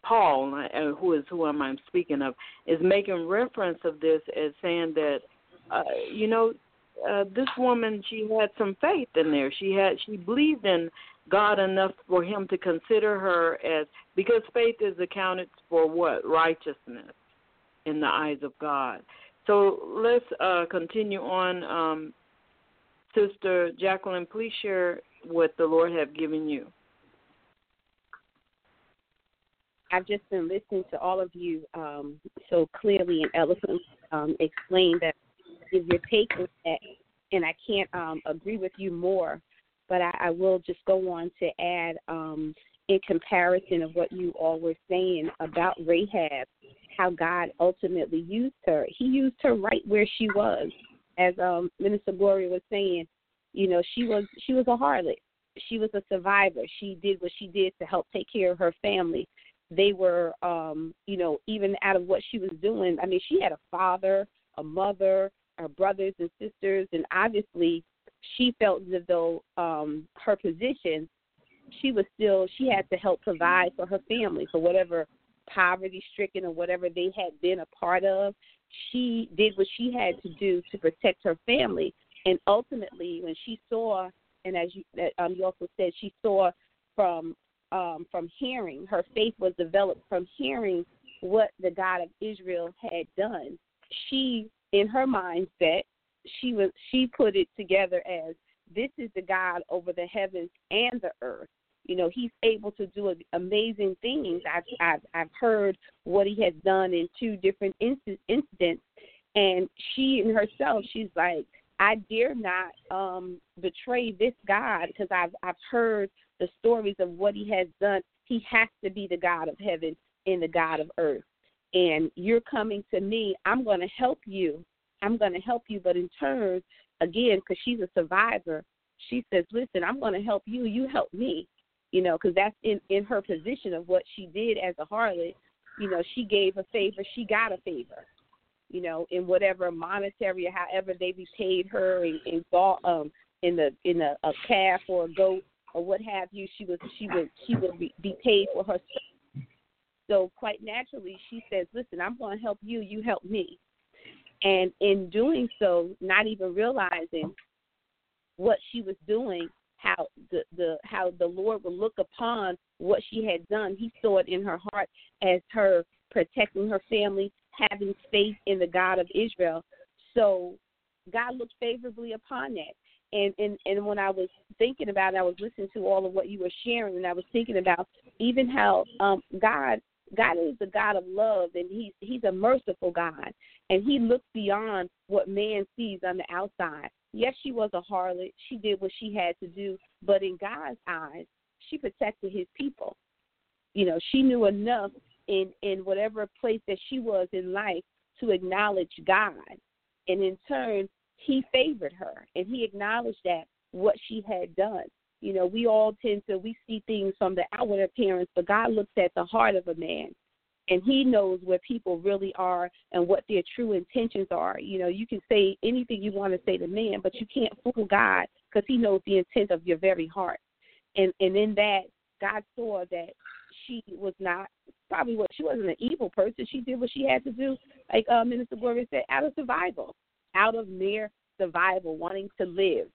Paul, who is who am I speaking of, is making reference of this as saying that, uh, you know, uh, this woman she had some faith in there. She had she believed in God enough for him to consider her as because faith is accounted for what righteousness in the eyes of God. So let's uh, continue on. Um, Sister Jacquelyn, please share what the Lord have given you. I've just been listening to all of you um, so clearly and eloquently um, explain that if your take is that, and I can't um, agree with you more, but I, I will just go on to add um, in comparison of what you all were saying about Rahab how God ultimately used her. He used her right where she was. As um, Minister Gloria was saying, you know, she was she was a harlot. She was a survivor. She did what she did to help take care of her family. They were, um, you know, even out of what she was doing. I mean, she had a father, a mother, her brothers and sisters, and obviously, she felt as though um, her position, she was still she had to help provide for her family for whatever poverty stricken or whatever they had been a part of, she did what she had to do to protect her family. And ultimately, when she saw, and as you, um, you also said, she saw from um, from hearing, her faith was developed from hearing what the God of Israel had done. She, in her mindset, she was she put it together as this is the God over the heavens and the earth. You know, he's able to do amazing things. I've I've, I've heard what he has done in two different incidents, and she and herself, she's like, I dare not um betray this God because I've I've heard the stories of what he has done. He has to be the God of heaven and the God of earth. And you're coming to me. I'm going to help you. I'm going to help you. But in turn, again, because she's a survivor, she says, "Listen, I'm going to help you. You help me." you know, because that's in in her position of what she did as a harlot. You know, she gave a favor, she got a favor. You know, in whatever monetary or however they repaid her in in, um, in the in a, a calf or a goat or what have you, she was she would she would be, be paid for her. So quite naturally, she says, "Listen, I'm going to help you. You help me." And in doing so, not even realizing what she was doing, how the, the how the Lord would look upon what she had done. He saw it in her heart as her protecting her family, having faith in the God of Israel. So God looked favorably upon that. And and and when I was thinking about it, I was listening to all of what you were sharing, and I was thinking about even how um, God God is the God of love, and He's He's a merciful God, and He looks beyond what man sees on the outside. Yes, she was a harlot. She did what she had to do, but in God's eyes, she protected His people. You know, she knew enough in in whatever place that she was in life to acknowledge God, and in turn, He favored her, and He acknowledged that what she had done. You know, we all tend to we see things from the outward appearance, but God looks at the heart of a man. And he knows where people really are and what their true intentions are. You know, you can say anything you want to say to man, but you can't fool God because he knows the intent of your very heart. And and in that, God saw that she was not probably what she wasn't an evil person. She did what she had to do, like uh, Minister Gloria said, out of survival, out of mere survival, wanting to live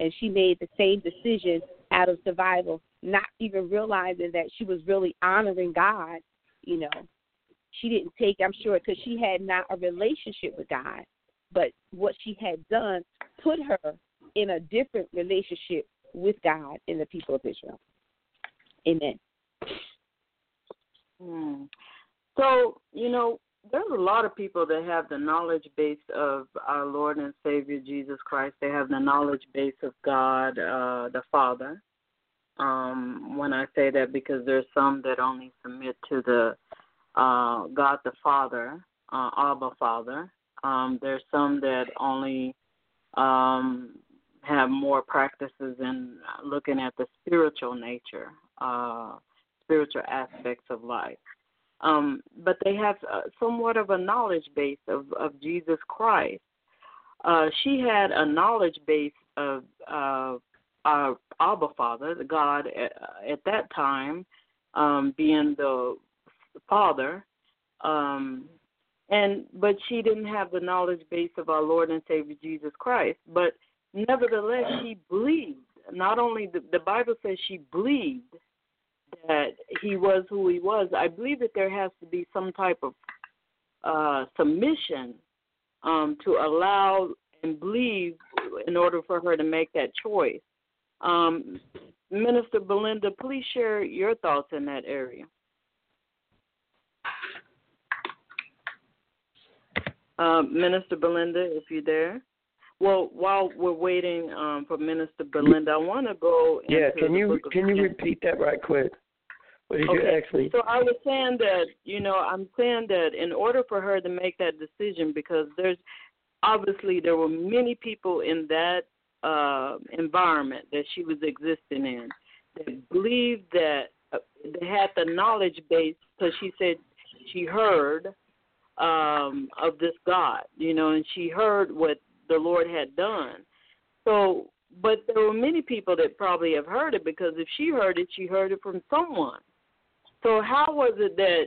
and she made the same decision out of survival, not even realizing that she was really honoring God. You know, she didn't take, I'm sure, because she had not a relationship with God, but what she had done put her in a different relationship with God and the people of Israel. Amen. Hmm. So, you know, there's a lot of people that have the knowledge base of our Lord and Savior Jesus Christ. They have the knowledge base of God, uh, the Father. Um, when I say that, because there's some that only submit to the uh, God the Father, uh, Abba Father. Um, there's some that only um, have more practices in looking at the spiritual nature, uh, spiritual aspects of life. Um, but they have uh, somewhat of a knowledge base of, of Jesus Christ. Uh, she had a knowledge base of uh, our Abba Father, the God at, at that time, um, being the Father, um, and but she didn't have the knowledge base of our Lord and Savior Jesus Christ. But nevertheless, she believed. Not only the, the Bible says she believed that he was who he was. I believe that there has to be some type of uh, submission um, to allow and believe in order for her to make that choice. Um, Minister Belinda, please share your thoughts in that area. Uh, Minister Belinda, if you're there. Well, while we're waiting um, for Minister Belinda, I want to go. Yeah, can you can you repeat that right quick? What did okay. you actually? So I was saying that you know I'm saying that in order for her to make that decision, because there's obviously there were many people in that uh, environment that she was existing in that believed that uh, they had the knowledge base because she said she heard um, of this God, you know, and she heard what the Lord had done. So, but there were many people that probably have heard it because if she heard it, she heard it from someone. So, how was it that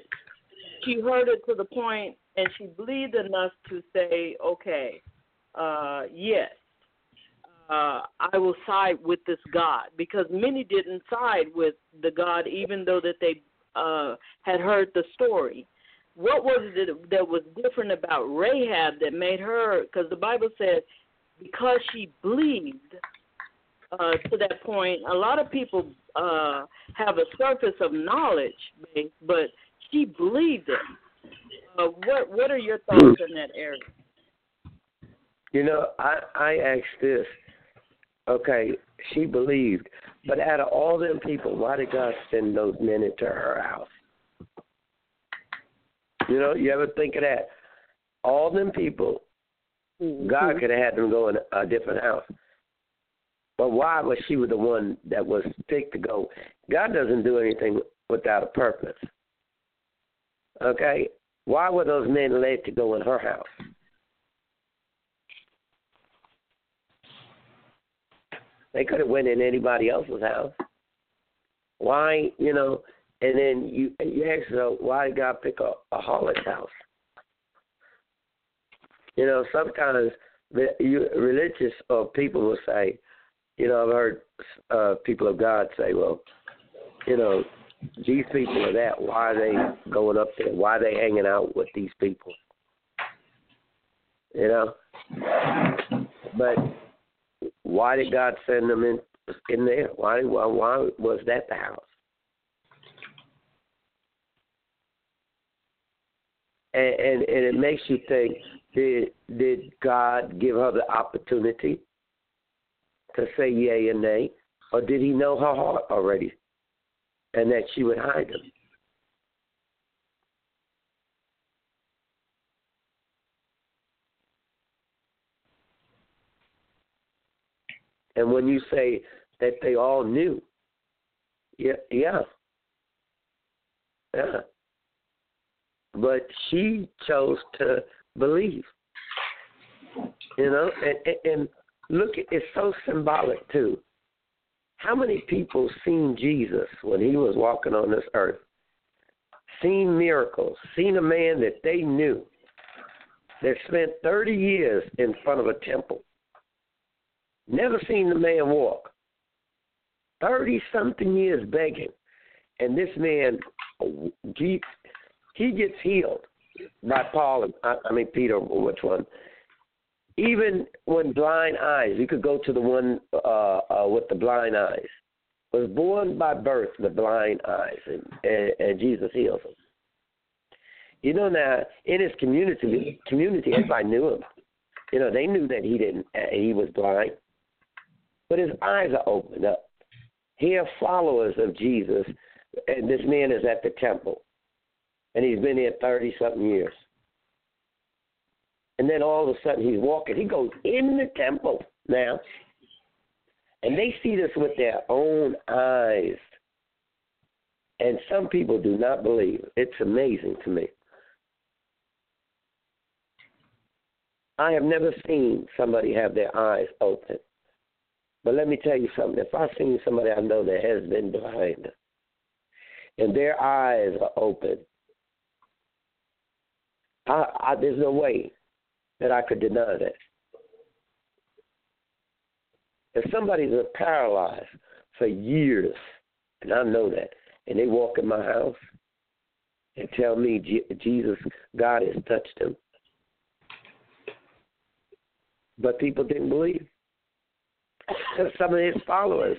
she heard it to the point and she believed enough to say, okay, uh, yes, uh, I will side with this God? Because many didn't side with the God, even though that they uh, had heard the story what was it that was different about Rahab that made her? Because the Bible says because she believed uh, to that point. A lot of people uh, have a surface of knowledge, but she believed it. Uh, what What are your thoughts in that area? You know, I I asked this. Okay, she believed, but out of all them people, why did God send those men into her house? You know, you ever think of that? All them people, mm-hmm. God could have had them go in a different house. But why was she the one that was picked to go? God doesn't do anything without a purpose. Okay? Why were those men led to go in her house? They could have went in anybody else's house. Why, you know, and then you you ask yourself, why did God pick a, a harlot's house? You know, sometimes you, religious or people will say, you know, I've heard uh, people of God say, well, you know, these people are that. Why are they going up there? Why are they hanging out with these people? You know, but why did God send them in in there? Why why, why was that the house? And, and, and it makes you think did did God give her the opportunity to say yay and nay, or did He know her heart already, and that she would hide him? And when you say that they all knew, yeah, yeah, yeah but she chose to believe. You know, and, and look, it's so symbolic too. How many people seen Jesus when he was walking on this earth? Seen miracles, seen a man that they knew that spent 30 years in front of a temple. Never seen the man walk. 30 something years begging. And this man, he gets healed by Paul, and, I mean Peter, which one? Even when blind eyes, you could go to the one uh, uh, with the blind eyes. Was born by birth with blind eyes, and, and, and Jesus heals him. You know now in his community, community everybody knew him. You know they knew that he didn't, he was blind, but his eyes are opened up. Here, followers of Jesus, and this man is at the temple, and he's been here 30 something years. And then all of a sudden he's walking. He goes in the temple now, and they see this with their own eyes. And some people do not believe. It's amazing to me. I have never seen somebody have their eyes open. But let me tell you something. If I've seen somebody I know that has been blind and their eyes are open, I, I, there's no way that I could deny that. If somebody's paralyzed for years, and I know that, and they walk in my house and tell me Jesus, God has touched them, but people didn't believe. Some of his followers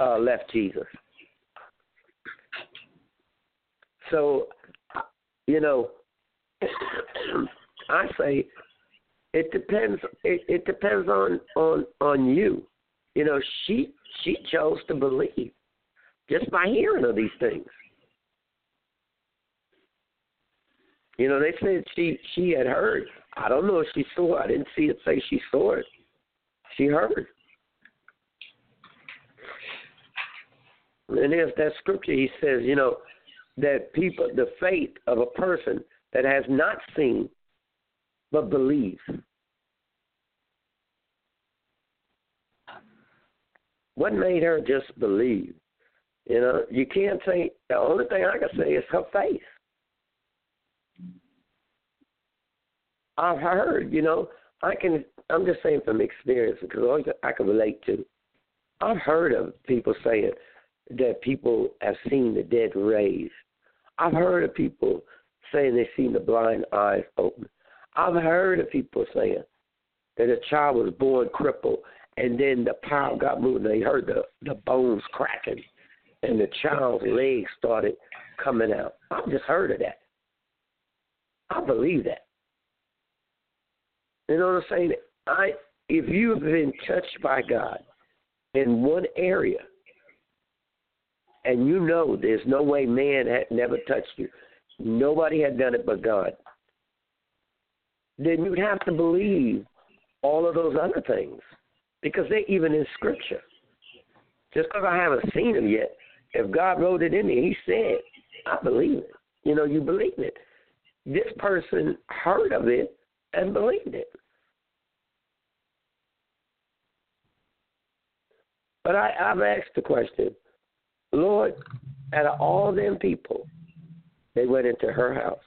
uh, left Jesus. So, you know, I say it depends. It, it depends on on on you. You know, she she chose to believe just by hearing of these things. You know, they said she she had heard. I don't know if she saw. I didn't see it say she saw it. She heard. And there's that scripture. He says, you know, that people, the faith of a person that has not seen but believes. What made her just believe? You know, you can't say the only thing I can say is her faith. I've heard, you know, I can. I'm just saying from experience because I can relate to. I've heard of people saying that people have seen the dead raised. I've heard of people saying they've seen the blind eyes open. I've heard of people saying that a child was born crippled and then the power got moved and they heard the, the bones cracking and the child's legs started coming out. I've just heard of that. I believe that. You know what I'm saying? I if you've been touched by God in one area and you know there's no way man had never touched you, nobody had done it but God, then you'd have to believe all of those other things because they're even in Scripture. Just because I haven't seen them yet, if God wrote it in me, He said, I believe it. You know, you believe it. This person heard of it and believed it. But I, I've asked the question, Lord, out of all them people, they went into her house.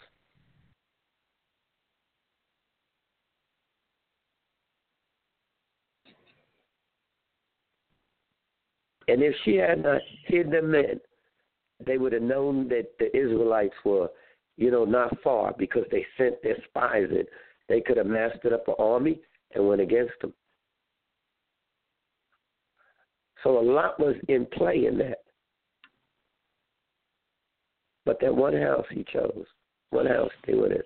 And if she had not hid them in, they would have known that the Israelites were, you know, not far because they sent their spies in. They could have mastered up an army and went against them. So a lot was in play in that. But that one house he chose, one house they went in.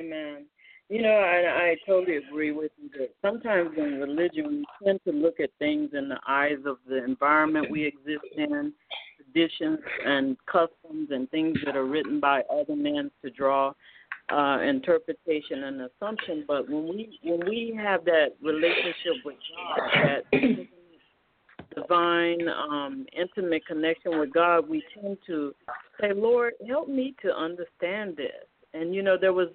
Amen. You know, I, I totally agree with you that sometimes in religion we tend to look at things in the eyes of the environment we exist in, traditions and customs and things that are written by other men to draw uh, interpretation and assumption. But when we when we have that relationship with God, that divine, um, intimate connection with God, we tend to say, Lord, help me to understand this. And you know, there was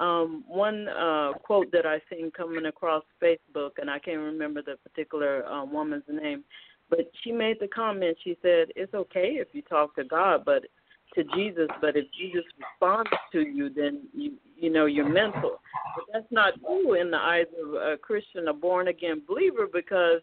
um, one uh, quote that I seen coming across Facebook, and I can't remember the particular uh, woman's name, but she made the comment. She said, "It's okay if you talk to God, but to Jesus. But if Jesus responds to you, then you you know you're mental. But that's not true in the eyes of a Christian, a born again believer, because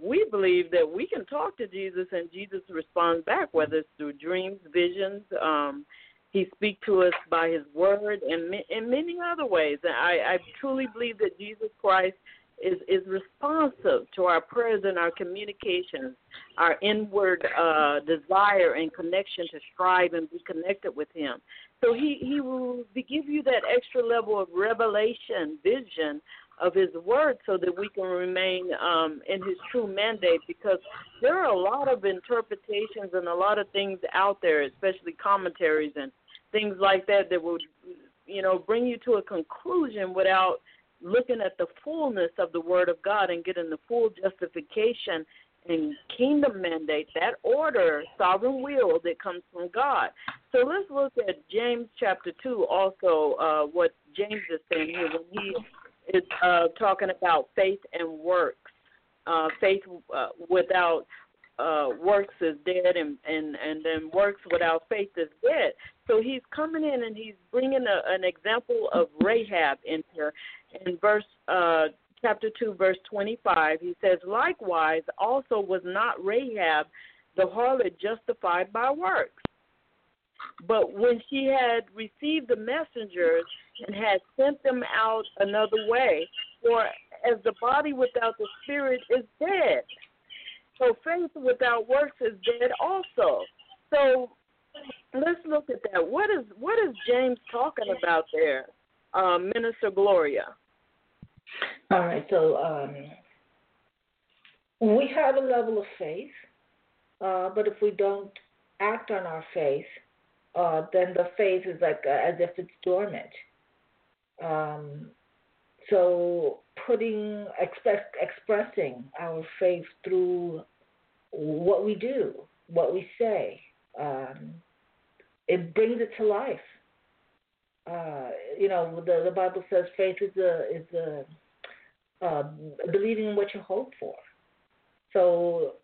we believe that we can talk to Jesus and Jesus responds back, whether it's through dreams, visions. Um, he speaks to us by His word and in many other ways. And I, I truly believe that Jesus Christ is is responsive to our prayers and our communications, our inward uh, desire and connection to strive and be connected with Him. So He He will give you that extra level of revelation, vision of His Word, so that we can remain um, in His true mandate. Because there are a lot of interpretations and a lot of things out there, especially commentaries and things like that, that will, you know bring you to a conclusion without looking at the fullness of the Word of God and getting the full justification and kingdom mandate, that order, sovereign will that comes from God. So let's look at James chapter 2, also, uh, what James is saying here when he is uh, talking about faith and works. Uh, faith uh, without uh, works is dead, and, and, and then works without faith is dead. So he's coming in and he's bringing a, an example of Rahab in here in verse uh, chapter two, verse twenty-five. He says, "Likewise, also was not Rahab the harlot justified by works." But when she had received the messengers and had sent them out another way, for as the body without the spirit is dead, so faith without works is dead also. So let's look at that. What is what is James talking about there, um, Minister Gloria? All right, so um, we have a level of faith, uh, but if we don't act on our faith, uh, then the faith is like uh, as if it's dormant. Um, so putting express, expressing our faith through what we do, what we say, um, it brings it to life. Uh, you know, the the Bible says faith is a is a uh, believing in what you hope for. So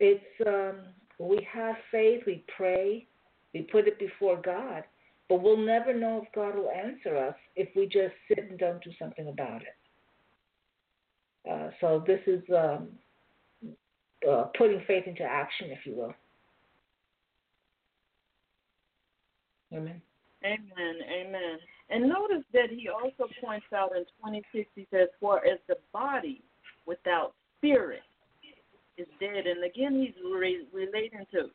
it's um, we have faith, we pray, we put it before God, but we'll never know if God will answer us if we just sit and don't do something about it. Uh, so this is um, uh, putting faith into action, if you will. Amen. Amen. Amen. And notice that he also points out in 26, he says, For as the body without spirit is dead. And again, he's re- relating to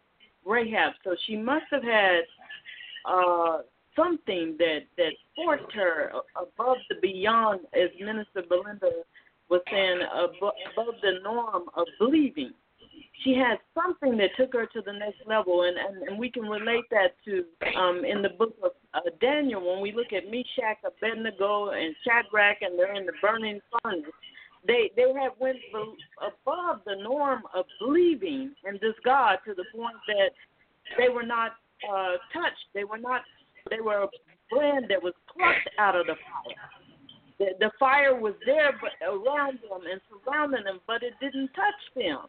Rahab. So she must have had uh, something that, that forced her above the beyond, as Minister Belinda was saying, above, above the norm of believing she had something that took her to the next level, and and, and we can relate that to um, in the book of uh, Daniel when we look at Meshach, Abednego, and Shadrach, and they're in the burning furnace. They they have went above the norm of believing in this God to the point that they were not uh, touched. They were not. They were a brand that was plucked out of the fire. The, the fire was there, but around them and surrounding them, but it didn't touch them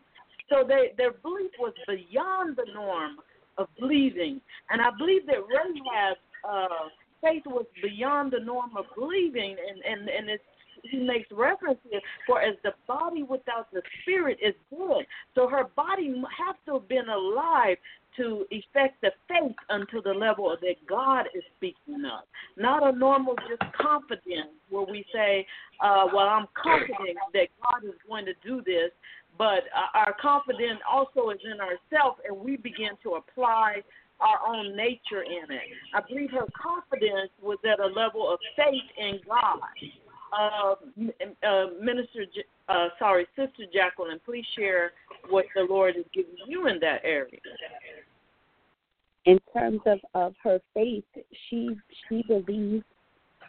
so they, their belief was beyond the norm of believing. And I believe that Rahab's uh, faith was beyond the norm of believing. And, and, and it's, he makes reference here, for as the body without the spirit is dead. So her body has to have been alive to effect the faith unto the level that God is speaking of. Not a normal just confidence where we say, uh, well, I'm confident that God is going to do this but uh, our confidence also is in ourselves, and we begin to apply our own nature in it. I believe her confidence was at a level of faith in God. Uh, uh, Minister, uh, sorry, Sister Jacquelyn, please share what the Lord is giving you in that area. In terms of, of her faith, she she believes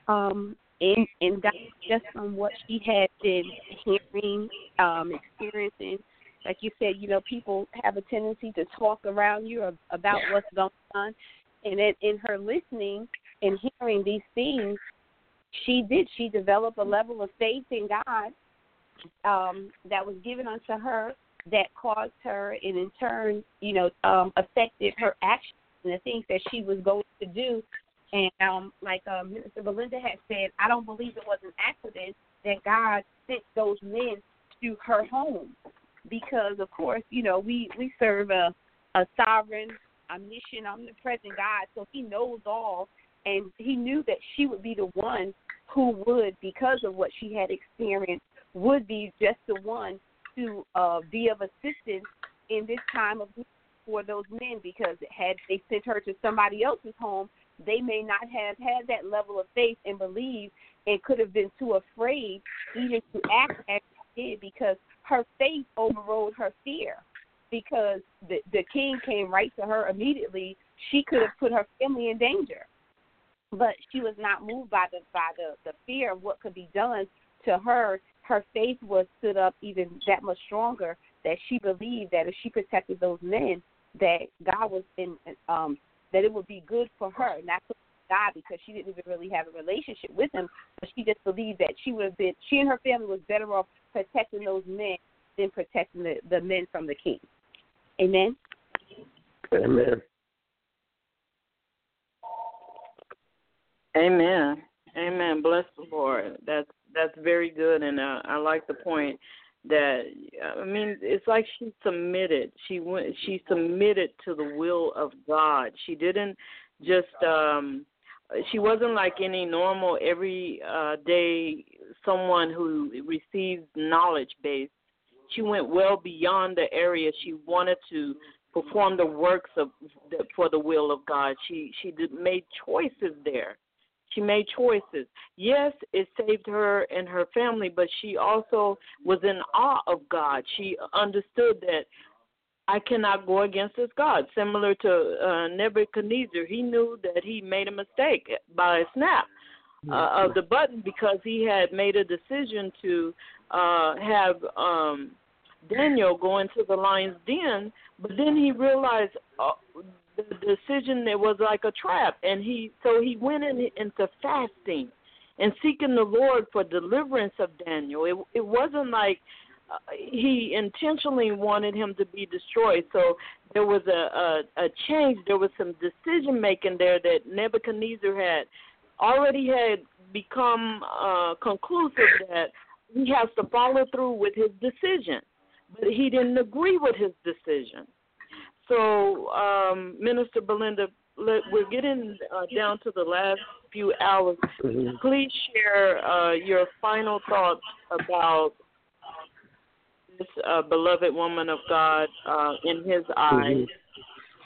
um, and and just from what she had been hearing, um, experiencing. Like you said, you know, people have a tendency to talk around you about what's going on, and in, in her listening and hearing these things, she did. She developed a level of faith in God um, that was given unto her that caused her, and in turn, you know, um, affected her actions and the things that she was going to do and um, like uh, Minister Belinda had said, I don't believe it was an accident that God sent those men to her home, because of course, you know, we we serve a a sovereign, omniscient, omnipresent God, so He knows all, and he knew that she would be the one who would, because of what she had experienced, would be just the one to uh, be of assistance in this time of for those men. Because had they sent her to somebody else's home, they may not have had that level of faith and believe, and could have been too afraid even to act as she did because her faith overrode her fear. Because the the king came right to her immediately, she could have put her family in danger but she was not moved by the by the the fear of what could be done to her her faith was stood up even that much stronger that she believed that if she protected those men that god was in um that it would be good for her not for god because she didn't even really have a relationship with him but she just believed that she would have been she and her family was better off protecting those men than protecting the the men from the king amen Amen. Amen. Amen. Bless the Lord. That's that's very good, and uh, I like the point that I mean it's like she submitted. She went. She submitted to the will of God. She didn't just. um She wasn't like any normal every uh, someone who receives knowledge based. She went well beyond the area she wanted to perform the works of the, for the will of God. She she did, made choices there she made choices. Yes, it saved her and her family, but she also was in awe of God. She understood that I cannot go against this God. Similar to uh, Nebuchadnezzar, he knew that he made a mistake by a snap uh, of the button because he had made a decision to uh, have um, Daniel go into the lion's den, but then he realized uh, the decision that was like a trap. And he so he went in, into fasting and seeking the lord for deliverance of daniel. It it wasn't like uh, he intentionally wanted him to be destroyed. So there was a a, a change. There was some decision making there that nebuchadnezzar had already had become uh conclusive that he has to follow through with his decision. But he didn't agree with his decision so, um, Minister Belinda, let, we're getting uh, down to the last few hours. Mm-hmm. Please share uh, your final thoughts about this uh, beloved woman of God uh, in His eyes. Mhm.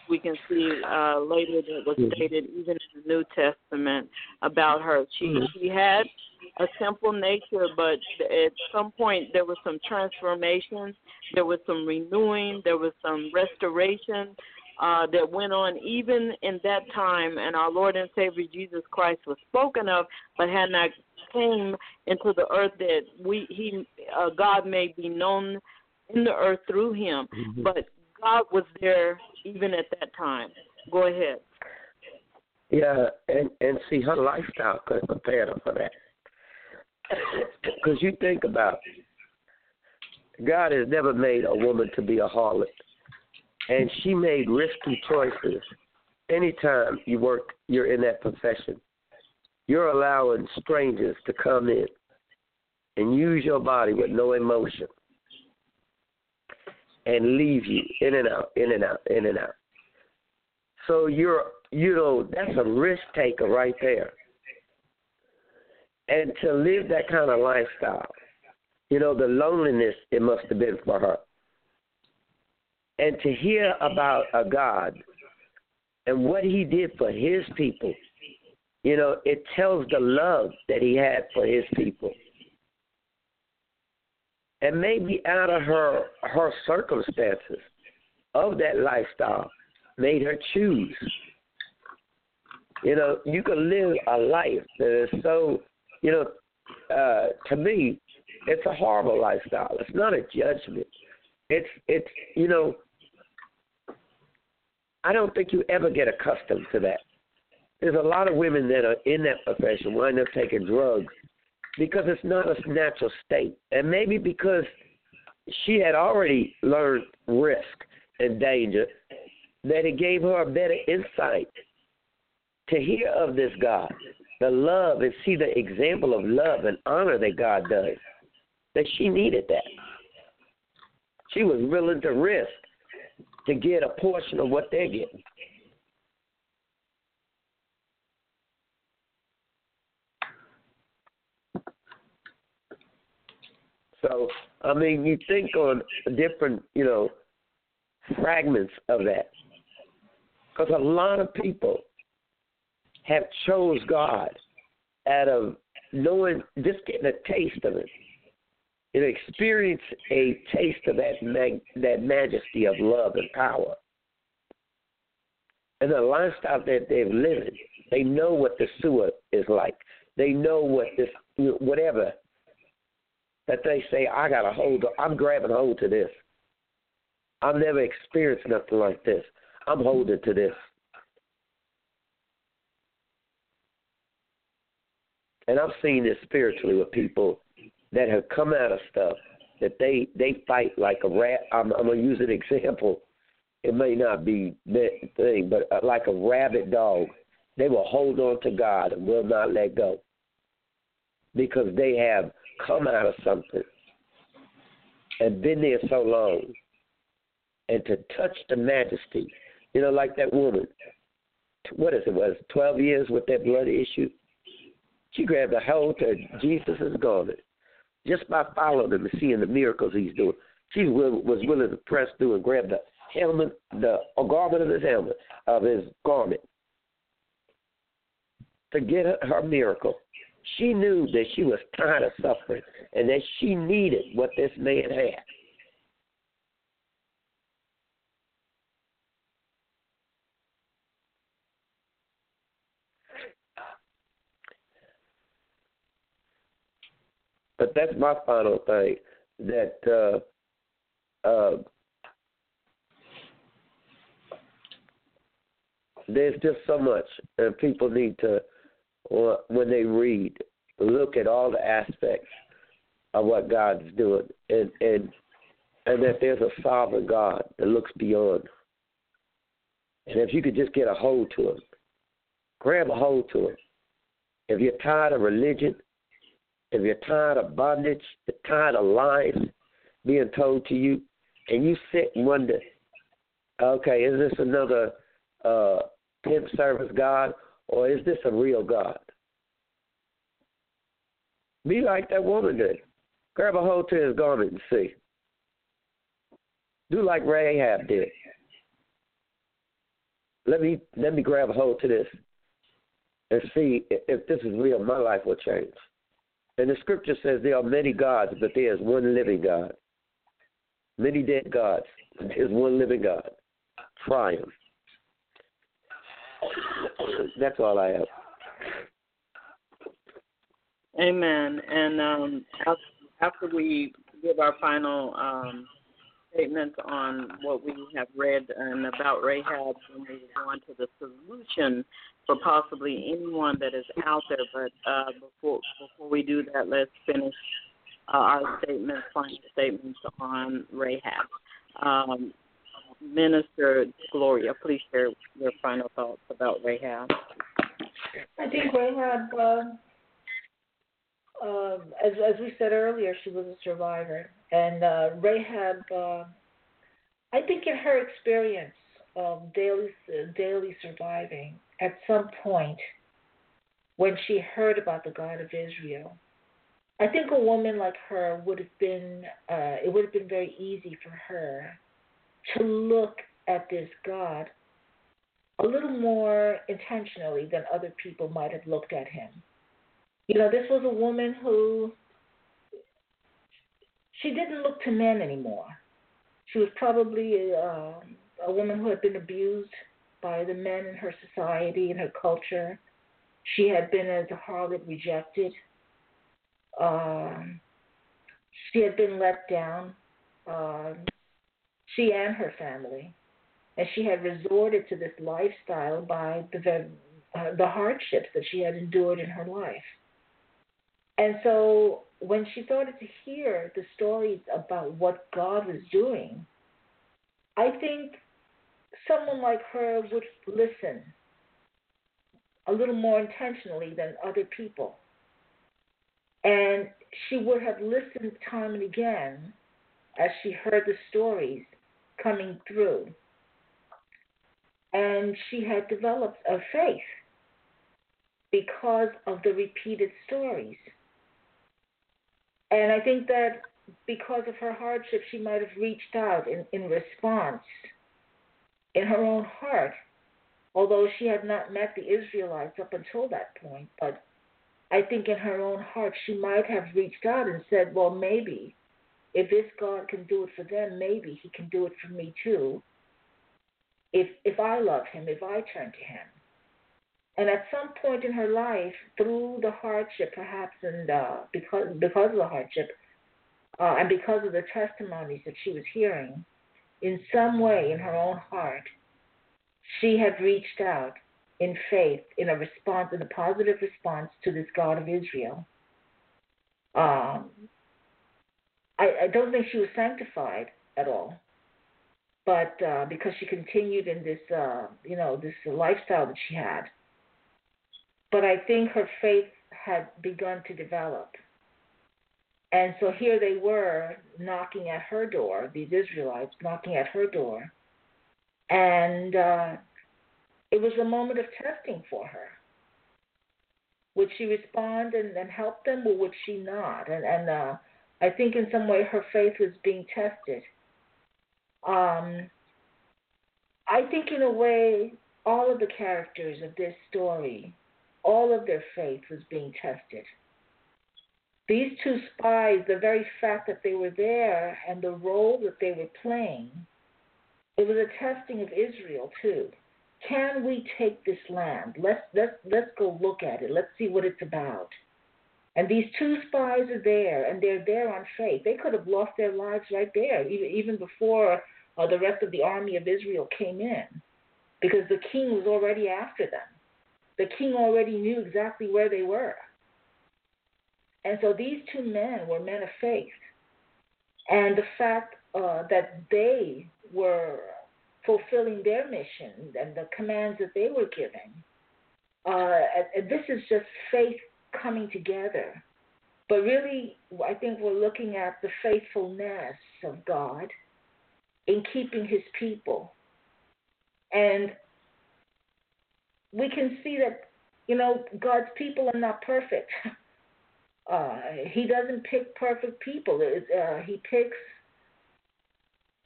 We can see uh, later that was Mhm. stated even in the New Testament about her. She Mhm. she had a simple nature, but at some point there was some transformation, there was some renewing, there was some restoration uh, that went on even in that time. And our Lord and Savior Jesus Christ was spoken of, but had not came into the earth that we he uh, God may be known in the earth through him. Mhm. But God was there even at that time. Go ahead. Yeah, and and see her lifestyle could have prepared her for that. Because you think about, it, God has never made a woman to be a harlot, and she made risky choices. Anytime you work, you're in that profession. You're allowing strangers to come in and use your body with no emotion and leave you in and out, in and out, in and out. So you're, you know, that's a risk taker right there. And to live that kind of lifestyle, you know, the loneliness it must have been for her. And to hear about a God and what he did for his people, you know, it tells the love that he had for his people. And maybe out of her her circumstances of that lifestyle made her choose. You know, you can live a life that is so, you know, uh, to me, it's a horrible lifestyle. It's not a judgment. It's it's you know, I don't think you ever get accustomed to that. There's a lot of women that are in that profession wind up taking drugs because it's not a natural state, and maybe because she had already learned risk and danger, that it gave her a better insight to hear of this God, the love and see the example of love and honor that God does. That she needed that. She was willing to risk to get a portion of what they're getting. So, I mean, you think on different, you know, fragments of that. Because a lot of people have chose God out of knowing, just getting a taste of it, and experience a taste of that mag, that majesty of love and power, and the lifestyle that they've lived. They know what the sewer is like. They know what this, whatever that they say, I got a hold. Of, I'm grabbing hold to this. I've never experienced nothing like this. I'm holding to this. And I've seen this spiritually with people that have come out of stuff that they they fight like a rat. I'm, I'm gonna use an example. It may not be that thing, but uh, like a rabid dog, they will hold on to God and will not let go because they have come out of something and been there so long and to touch the majesty, you know, like that woman, what is it, was 12 years with that blood issue? She grabbed a hold to Jesus' garment just by following him and seeing the miracles he's doing. She was willing to press through and grab the helmet, the garment of his helmet, of his garment, to get her, her miracle. She knew that she was tired of suffering and that she needed what this man had. But that's my final thing that uh, uh, there's just so much, and people need to when they read, look at all the aspects of what God's doing, and and and that there's a sovereign God that looks beyond. And if you could just get a hold to Him, grab a hold to Him. If you're tired of religion, if you're tired of bondage, tired of lies being told to you, and you sit and wonder, okay, is this another uh, pimp service God, or is this a real God? Be like that woman did. Grab a hold to his garment and see. Do like Rahab did. Let me let me grab a hold to this and see if this is real. My life will change. And the scripture says there are many gods, but there is one living God. Many dead gods, there is one living God. Triumph. That's all I have. Amen. And um, after we give our final um, statements on what we have read and about Rahab, and we go on to the solution for possibly anyone that is out there. But uh, before before we do that, let's finish uh, our statements, final statements on Rahab. Um, Minister Gloria, please share your final thoughts about Rahab. I think Rahab, uh, as as we said earlier, she was a survivor, and uh, Rahab. Uh, I think in her experience of daily daily surviving, at some point, when she heard about the God of Israel, I think a woman like her would have been. Uh, it would have been very easy for her to look at this God a little more intentionally than other people might have looked at him. You know, this was a woman who she didn't look to men anymore. She was probably uh, a woman who had been abused by the men in her society and her culture. She had been as a harlot rejected. Um, she had been let down. Um, she and her family, and she had resorted to this lifestyle by the uh, the hardships that she had endured in her life. And so when she started to hear the stories about what God was doing, I think someone like her would listen a little more intentionally than other people. And she would have listened time and again as she heard the stories coming through. And she had developed a faith because of the repeated stories. And I think that because of her hardship, she might have reached out in, in response in her own heart, although she had not met the Israelites up until that point. But I think in her own heart, she might have reached out and said, Well, maybe if this God can do it for them, maybe He can do it for me too. If if I love Him, if I turn to Him. And at some point in her life, through the hardship, perhaps, and uh, because because of the hardship, uh, and because of the testimonies that she was hearing, in some way in her own heart, she had reached out in faith, in a response, in a positive response to this God of Israel. Um, I, I don't think she was sanctified at all, but uh, because she continued in this, uh, you know, this lifestyle that she had. But I think her faith had begun to develop. And so here they were knocking at her door, these Israelites knocking at her door. And uh, it was a moment of testing for her. Would she respond and, and help them, or would she not? And, and uh, I think in some way her faith was being tested. Um, I think in a way all of the characters of this story, all of their faith was being tested. These two spies, the very fact that they were there and the role that they were playing, it was a testing of Israel too. Can we take this land? Let's let's let's go look at it. Let's see what it's about. And these two spies are there, and they're there on faith. They could have lost their lives right there, even, even before uh, the rest of the army of Israel came in, because the king was already after them. The king already knew exactly where they were. And so these two men were men of faith. And the fact uh, that they were fulfilling their mission and the commands that they were giving, uh, this is just faith coming together. But really, I think we're looking at the faithfulness of God in keeping his people. And we can see that, you know, God's people are not perfect. Uh, he doesn't pick perfect people. Uh, he picks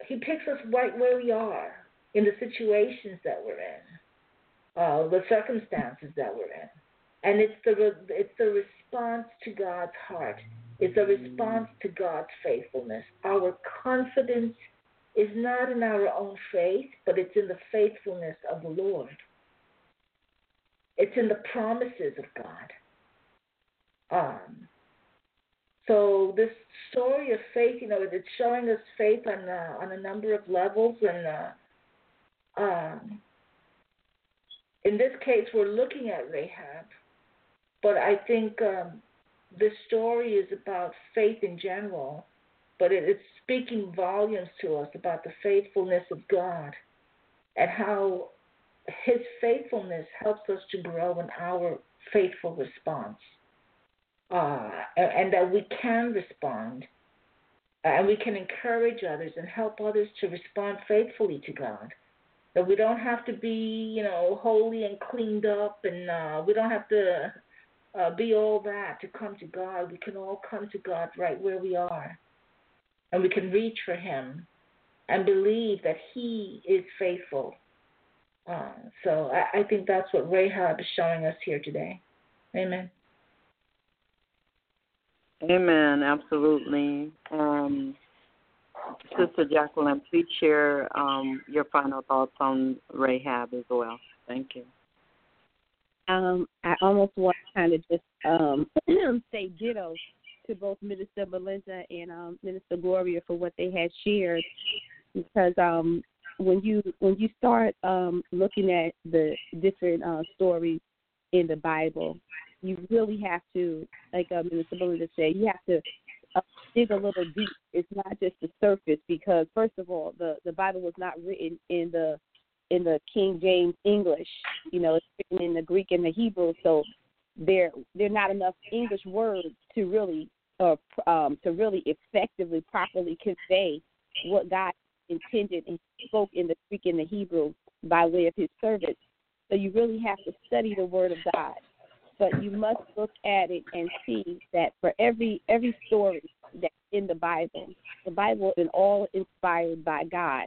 he picks us right where we are in the situations that we're in, uh, the circumstances that we're in. And it's the it's the response to God's heart. It's a response to God's faithfulness. Our confidence is not in our own faith, but it's in the faithfulness of the Lord. It's in the promises of God. Um, so this story of faith, you know, it's showing us faith on uh, on a number of levels, and uh, um, in this case, we're looking at Rahab but I think um, the story is about faith in general, but it, it's speaking volumes to us about the faithfulness of God and how His faithfulness helps us to grow in our faithful response. Uh, and, and that we can respond and we can encourage others and help others to respond faithfully to God. That we don't have to be, you know, holy and cleaned up, and uh, we don't have to uh, be all that to come to God. We can all come to God right where we are. And we can reach for Him and believe that He is faithful. Uh, so I, I think that's what Rahab is showing us here today. Amen. Amen. Absolutely. Um, Sister Jacquelyn, please share um, your final thoughts on Rahab as well. Thank you um, I almost want to kind of just um, say ditto to both Minister Belinda and um, Minister Gloria for what they had shared, because um, when you when you start um, looking at the different uh, stories in the Bible, you really have to, like uh, Minister Belinda said, you have to uh, dig a little deep. It's not just the surface, because first of all, the the Bible was not written in the in the King James English. You know, it's written in the Greek and the Hebrew, so there there not enough English words to really uh, um, to really effectively properly convey what God intended and spoke in the Greek and the Hebrew by way of His servants. So you really have to study the Word of God but you must look at it and see that for every every story that's in the Bible, the Bible is all inspired by God.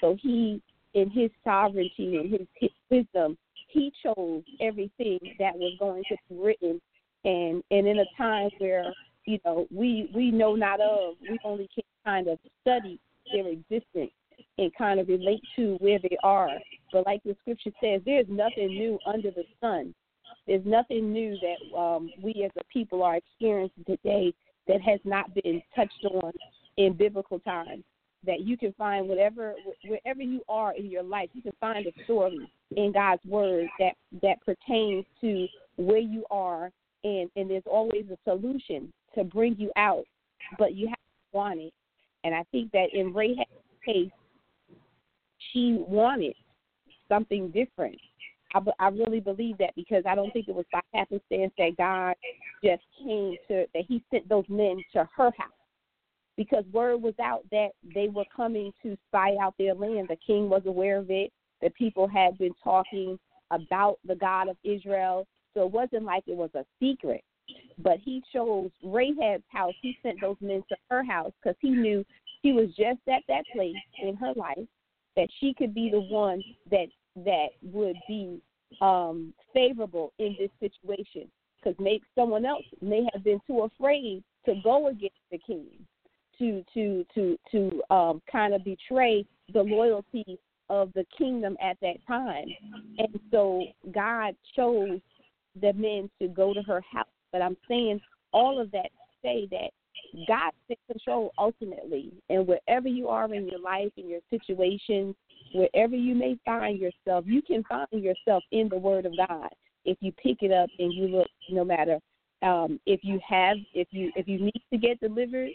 So He, in His sovereignty and His, his wisdom, He chose everything that was going to be written, and and in a time where you know we we know not of, we only can kind of study their existence and kind of relate to where they are. But like the scripture says, there's nothing new under the sun. There's nothing new that um, we as a people are experiencing today that has not been touched on in biblical times. That you can find whatever wherever you are in your life, you can find a story in God's word that that pertains to where you are, and and there's always a solution to bring you out, but you have to want it. And I think that in Rahab's case, she wanted something different. I, I really believe that because I don't think it was by happenstance that God just came to that He sent those men to her house because word was out that they were coming to spy out their land. The king was aware of it. The people had been talking about the God of Israel, so it wasn't like it was a secret. But he chose Rahab's house. He sent those men to her house because he knew she was just at that place in her life that she could be the one that that would be um, favorable in this situation because maybe someone else may have been too afraid to go against the king to to to to um, kind of betray the loyalty of the kingdom at that time and so god chose the men to go to her house but i'm saying all of that say that god takes control ultimately and wherever you are in your life in your situations wherever you may find yourself, you can find yourself in the Word of God if you pick it up and you look. No matter um, if you have, if you if you need to get delivered,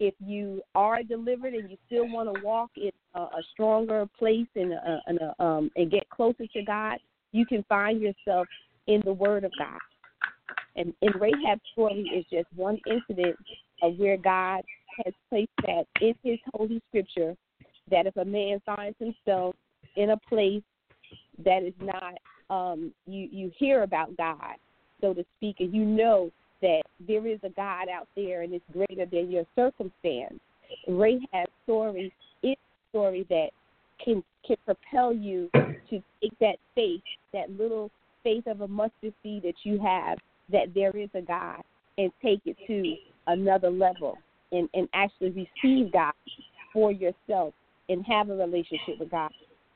if you are delivered and you still want to walk in a, a stronger place and a, and, a, um, and get closer to God, you can find yourself in the Word of God. And, and Rahab's story is just one incident of where God has placed that in His Holy Scripture that if a man finds himself in a place that is not um you you hear about God, so to speak, and you know that there is a God out there and it's greater than your circumstance. Rahab's story is a story that can can propel you to take that faith, that little faith of a mustard seed that you have, that there is a God, and take it to another level and, and actually receive God for yourself and have a relationship with God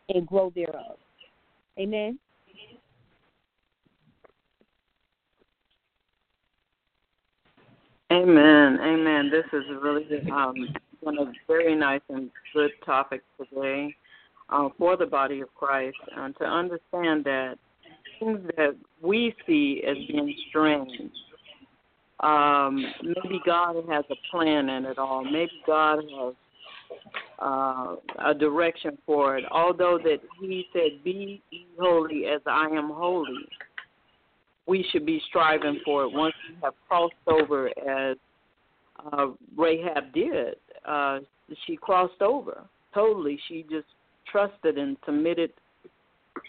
and grow thereof. Amen. Amen. Amen. This is really um, one of very nice and good topics today uh, for the body of Christ, and to understand that things that we see as being strange, um, maybe God has a plan in it all. Maybe God has uh, a direction for it. Although that he said, "Be holy as I am holy," we should be striving for it. Once we have crossed over, as uh, Rahab did, uh, she crossed over totally. She just trusted and submitted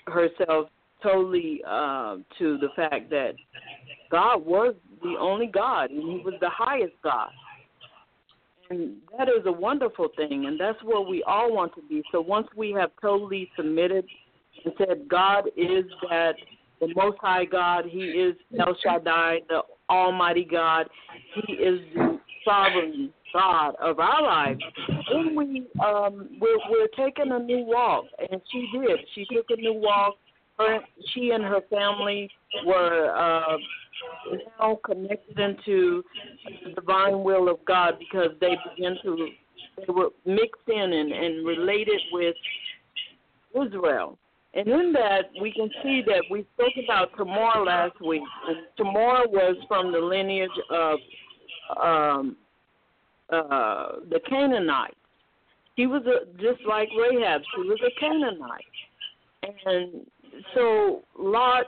herself totally uh, to the fact that God was the only God and He was the highest God. And that is a wonderful thing, and that's where we all want to be. So once we have totally submitted and said, God is that the Most High God, He is El Shaddai, the Almighty God, He is the sovereign God of our lives. Then we um, we're, we're taking a new walk, and she did. She took a new walk. Her, she and her family were. Uh, now connected into the divine will of God because they began to they were mixed in and, and related with Israel. And in that, we can see that we spoke about Tamar last week. Tamar was from the lineage of um, uh, the Canaanites. She was a, just like Rahab. She was a Canaanite, and so Lot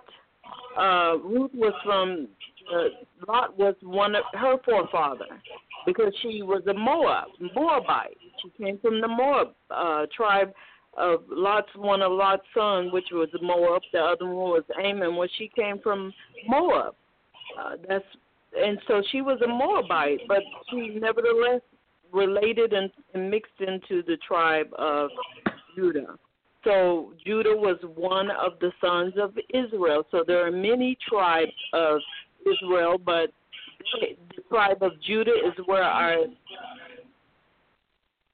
uh, Ruth was from uh, Lot was one of her forefather because she was a Moab Moabite. She came from the Moab uh, tribe of Lot's one of Lot's son, which was Moab. The other one was Ammon. Well, she came from Moab. Uh, that's and so she was a Moabite, but she nevertheless related and, and mixed into the tribe of Judah. So Judah was one of the sons of Israel. So there are many tribes of Israel, but the tribe of Judah is where our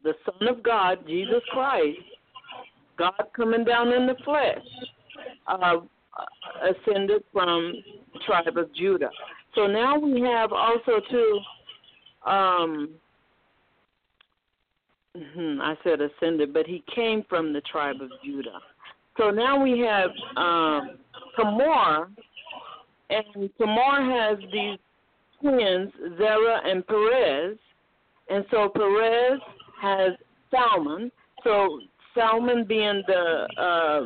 the Son of God, Jesus Christ, God coming down in the flesh, uh, ascended from tribe of Judah. So now we have also too. Um, hmm, I said ascended, but he came from the tribe of Judah. So now we have um, Tamar, and Tamar has these twins, Zerah and Perez, and so Perez has Salmon. So Salmon being the uh,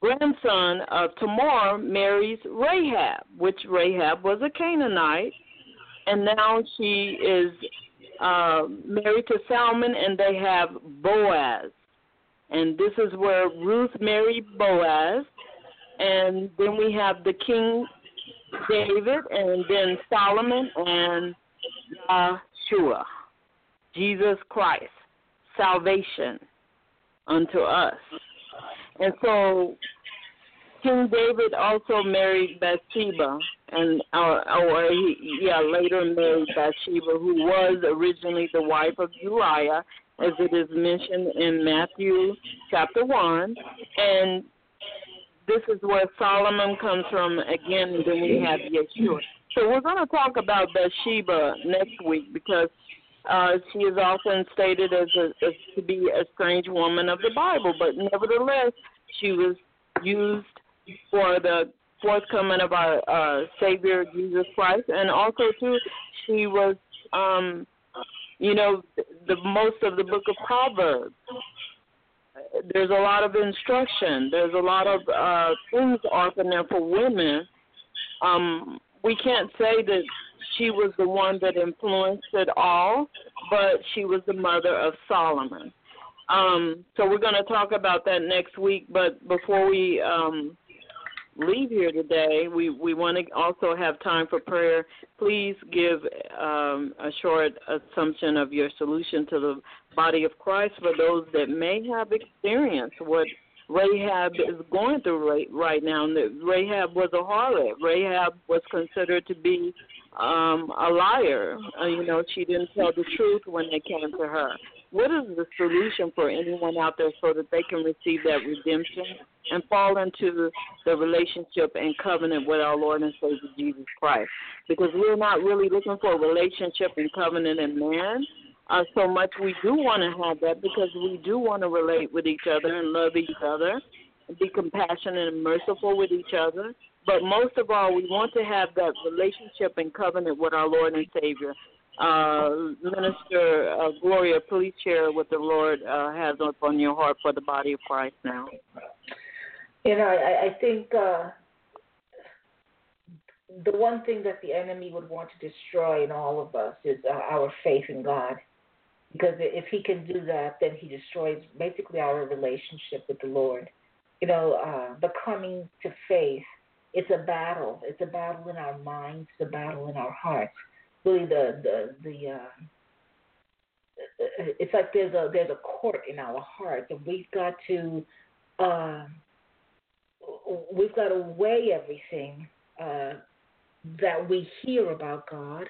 grandson of Tamar marries Rahab, which Rahab was a Canaanite, and now she is uh, married to Salmon, and they have Boaz. And this is where Ruth married Boaz, and then we have the King David, and then Solomon and Yeshua, Jesus Christ, salvation unto us. And so King David also married Bathsheba, and uh, or he, yeah, later married Bathsheba, who was originally the wife of Uriah, as it is mentioned in Matthew chapter one, and this is where Solomon comes from again, then we have Yeshua. So we're going to talk about Bathsheba next week because uh, she is often stated as, a, as to be a strange woman of the Bible, but nevertheless, she was used for the forthcoming of our uh, Savior Jesus Christ, and also too, she was, um, you know, the most of the Book of Proverbs. There's a lot of instruction. There's a lot of uh, things often there for women. Um, we can't say that she was the one that influenced it all, but she was the mother of Solomon. Um, so we're going to talk about that next week. But before we um, leave here today, we, we want to also have time for prayer. Please give um, a short assumption of your solution to the body of Christ for those that may have experienced what Rahab is going through right, right now. Rahab was a harlot. Rahab was considered to be um, a liar. Uh, you know, she didn't tell the truth when they came to her. What is the solution for anyone out there so that they can receive that redemption and fall into the relationship and covenant with our Lord and Savior Jesus Christ? Because we're not really looking for a relationship and covenant in man. Uh, so much we do want to have that because we do want to relate with each other and love each other, and be compassionate and merciful with each other. But most of all, we want to have that relationship and covenant with our Lord and Savior. Uh, Minister uh, Gloria, please share what the Lord uh, has upon your heart for the body of Christ now. You know, I, I think uh, the one thing that the enemy would want to destroy in all of us is uh, our faith in God. Because if he can do that, then he destroys basically our relationship with the Lord. You know, uh, the coming to faith it's a battle. It's a battle in our minds. It's a battle in our hearts. Really, the the the uh, it's like there's a there's a court in our hearts, and we've got to uh, we've got to weigh everything uh, that we hear about God,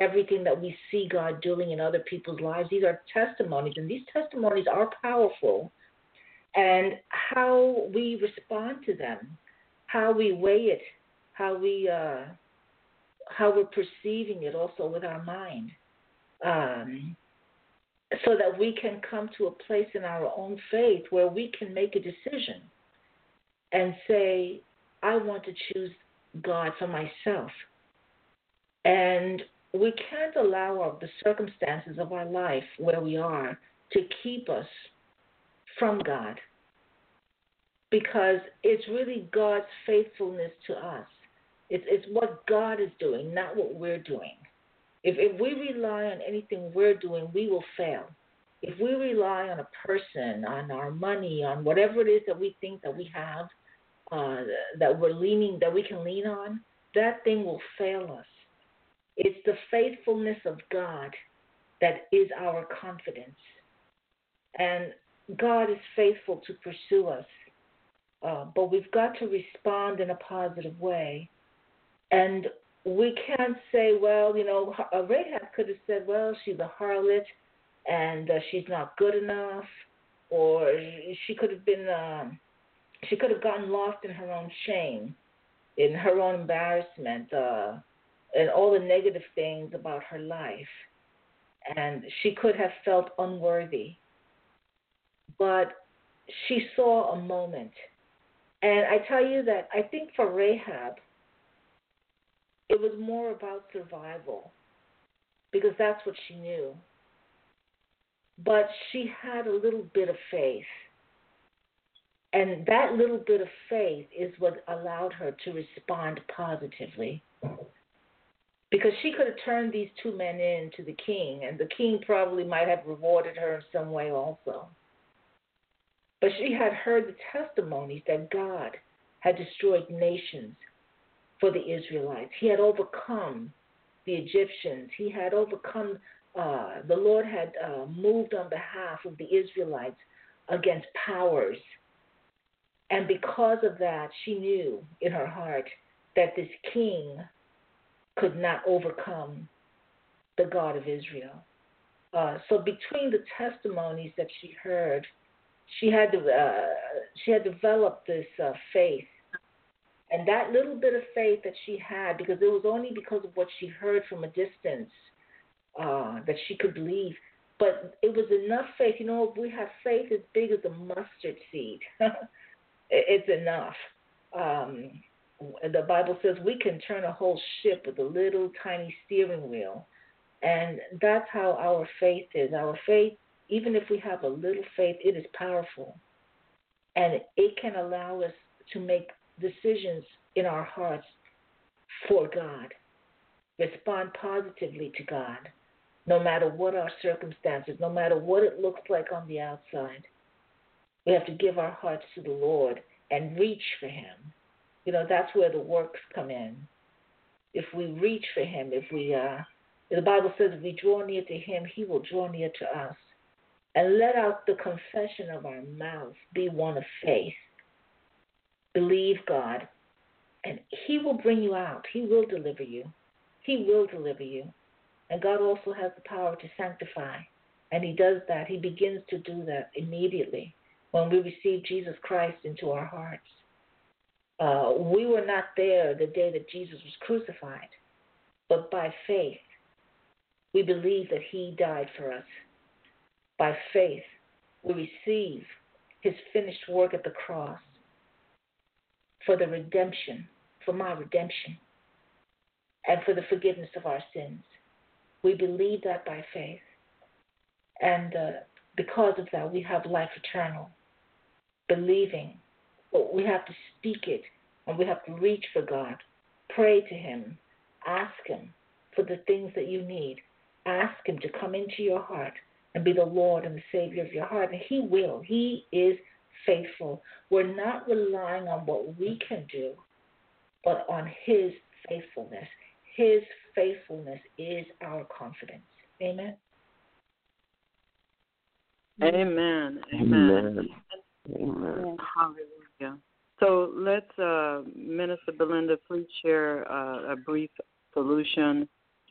everything that we see God doing in other people's lives. These are testimonies, and these testimonies are powerful. And how we respond to them how we weigh it, how we uh, how we're perceiving it, also with our mind, um, so that we can come to a place in our own faith where we can make a decision and say, "I want to choose God for myself," and we can't allow the circumstances of our life where we are to keep us from God because it's really God's faithfulness to us. It's, it's what God is doing, not what we're doing. If, if we rely on anything we're doing, we will fail. if we rely on a person, on our money, on whatever it is that we think that we have, uh, that we're leaning, that we can lean on, that thing will fail us. It's the faithfulness of God that is our confidence. And God is faithful to pursue us. Uh, but we've got to respond in a positive way. And we can't say, well, you know, Rahab could have said, well, she's a harlot and uh, she's not good enough, or she could have been, um, she could have gotten lost in her own shame, in her own embarrassment, uh, and all the negative things about her life. And she could have felt unworthy. But she saw a moment. And I tell you that I think for Rahab, it was more about survival because that's what she knew. But she had a little bit of faith. And that little bit of faith is what allowed her to respond positively. Because she could have turned these two men in to the king, and the king probably might have rewarded her in some way also. But she had heard the testimonies that God had destroyed nations for the Israelites. He had overcome the Egyptians. He had overcome, uh, the Lord had uh, moved on behalf of the Israelites against powers. And because of that, she knew in her heart that this king could not overcome the God of Israel. Uh, so between the testimonies that she heard she had uh, she had developed this uh, faith, and that little bit of faith that she had, because it was only because of what she heard from a distance uh, that she could believe. But it was enough faith. You know, if we have faith as big as a mustard seed, it's enough. Um, the Bible says we can turn a whole ship with a little tiny steering wheel. And that's how our faith is. Our faith even if we have a little faith, it is powerful. And it can allow us to make decisions in our hearts for God, respond positively to God, no matter what our circumstances, no matter what it looks like on the outside. We have to give our hearts to the Lord and reach for Him. You know, that's where the works come in. If we reach for Him, if we, uh, the Bible says if we draw near to Him, He will draw near to us and let out the confession of our mouth be one of faith. Believe God, and He will bring you out. He will deliver you. He will deliver you. And God also has the power to sanctify. And He does that. He begins to do that immediately when we receive Jesus Christ into our hearts. Uh, we were not there the day that Jesus was crucified, but by faith, we believe that He died for us by faith, we receive his finished work at the cross for the redemption, for my redemption, and for the forgiveness of our sins. We believe that by faith. And uh, because of that, we have life eternal. Believing. We have to speak it, and we have to reach for God. Pray to Him. Ask Him for the things that you need. Ask Him to come into your heart and be the Lord and the Savior of your heart. And He will. He is faithful. We're not relying on what we can do, but on His faithfulness. His faithfulness is our confidence. Amen. Amen. Amen. Amen. Hallelujah. So let's, uh, Minister Belinda, please share uh, a brief solution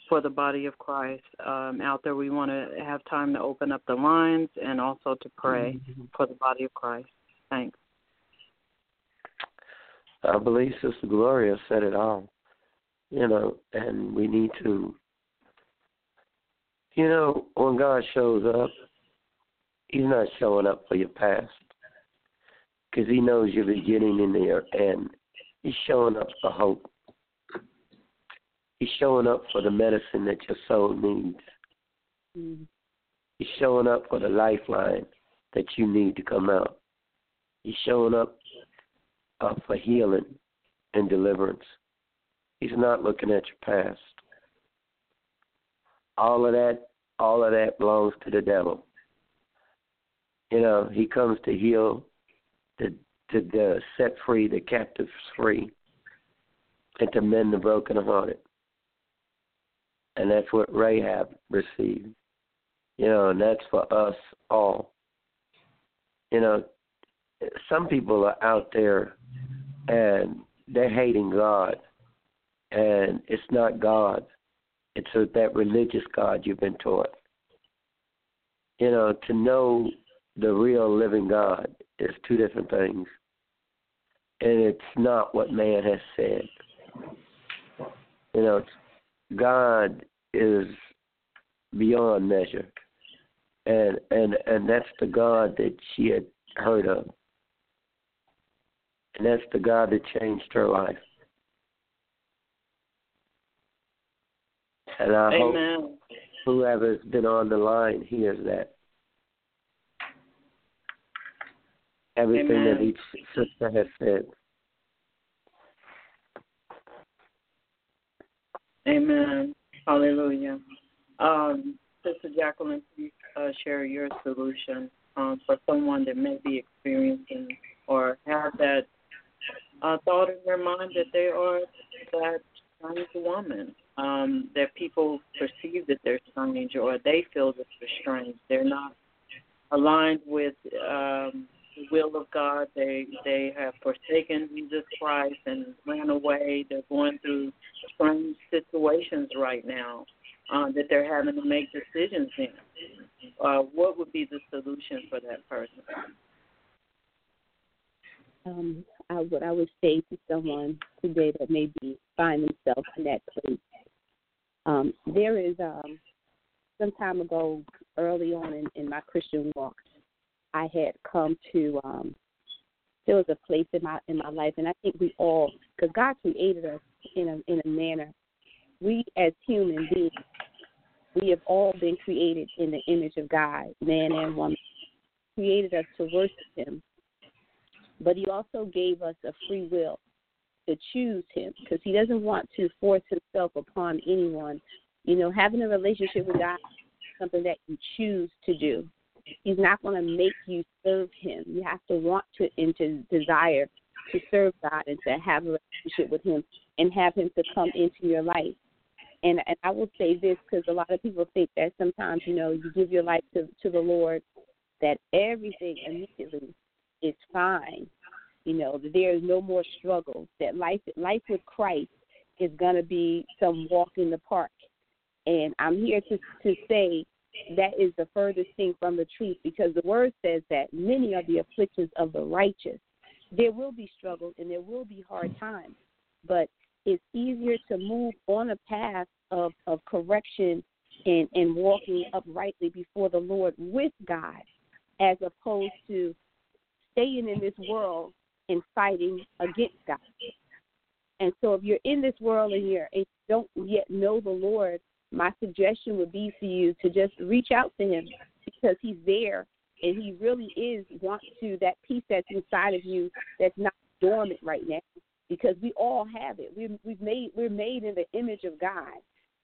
for the body of Christ um, out there. We want to have time to open up the lines and also to pray mm-hmm. for the body of Christ. Thanks. I believe Sister Gloria said it all. You know, and we need to, you know, when God shows up, He's not showing up for your past because He knows your beginning and your end. He's showing up for hope. He's showing up for the medicine that your soul needs. Mm-hmm. He's showing up for the lifeline that you need to come out. He's showing up uh, for healing and deliverance. He's not looking at your past. All of that, all of that belongs to the devil. You know, he comes to heal, to to set free the captives free, and to mend the brokenhearted. And that's what Rahab received. You know, and that's for us all. You know, some people are out there and they're hating God, and it's not God. It's that religious God you've been taught. You know, to know the real living God is two different things, and it's not what man has said. You know, God is beyond measure, and and and that's the God that she had heard of. And that's the God that changed her life. And I Amen. hope whoever's been on the line hears that. Everything Amen. that each sister has said. Amen. Hallelujah. Um, Sister Jacquelyn, please uh, share your solution um, for someone that may be experiencing or have that thought in their mind that they are that strange woman, um, that people perceive that they're strange or they feel that they're strange. They're not aligned with um, the will of God. They they have forsaken Jesus Christ and ran away. They're going through strange situations right now uh, that they're having to make decisions in. Uh, what would be the solution for that person? um, I, what I would say to someone today that may be find themselves in that place. Um, there is um, some time ago, early on in, in my Christian walk, I had come to. Um, there was a place in my in my life, and I think we all, because God created us in a in a manner. We as human beings, we have all been created in the image of God, man and woman. Created us to worship Him, but he also gave us a free will to choose him because he doesn't want to force himself upon anyone. You know, having a relationship with God is something that you choose to do. He's not going to make you serve him. You have to want to and to desire to serve God and to have a relationship with him and have him to come into your life. And and I will say this because a lot of people think that sometimes you know you give your life to to the Lord that everything immediately is fine. You know, that there is no more struggle. That life life with Christ is gonna be some walk in the park. And I'm here to to say that is the furthest thing from the truth because the word says that many are the afflictions of the righteous. There will be struggles and there will be hard times, but it's easier to move on a path of, of correction and, and walking uprightly before the Lord with God as opposed to staying in this world and fighting against God. And so if you're in this world and you're and you don't yet know the Lord, my suggestion would be for you to just reach out to him because he's there and he really is want to that peace that's inside of you that's not dormant right now because we all have it. We we've made we're made in the image of God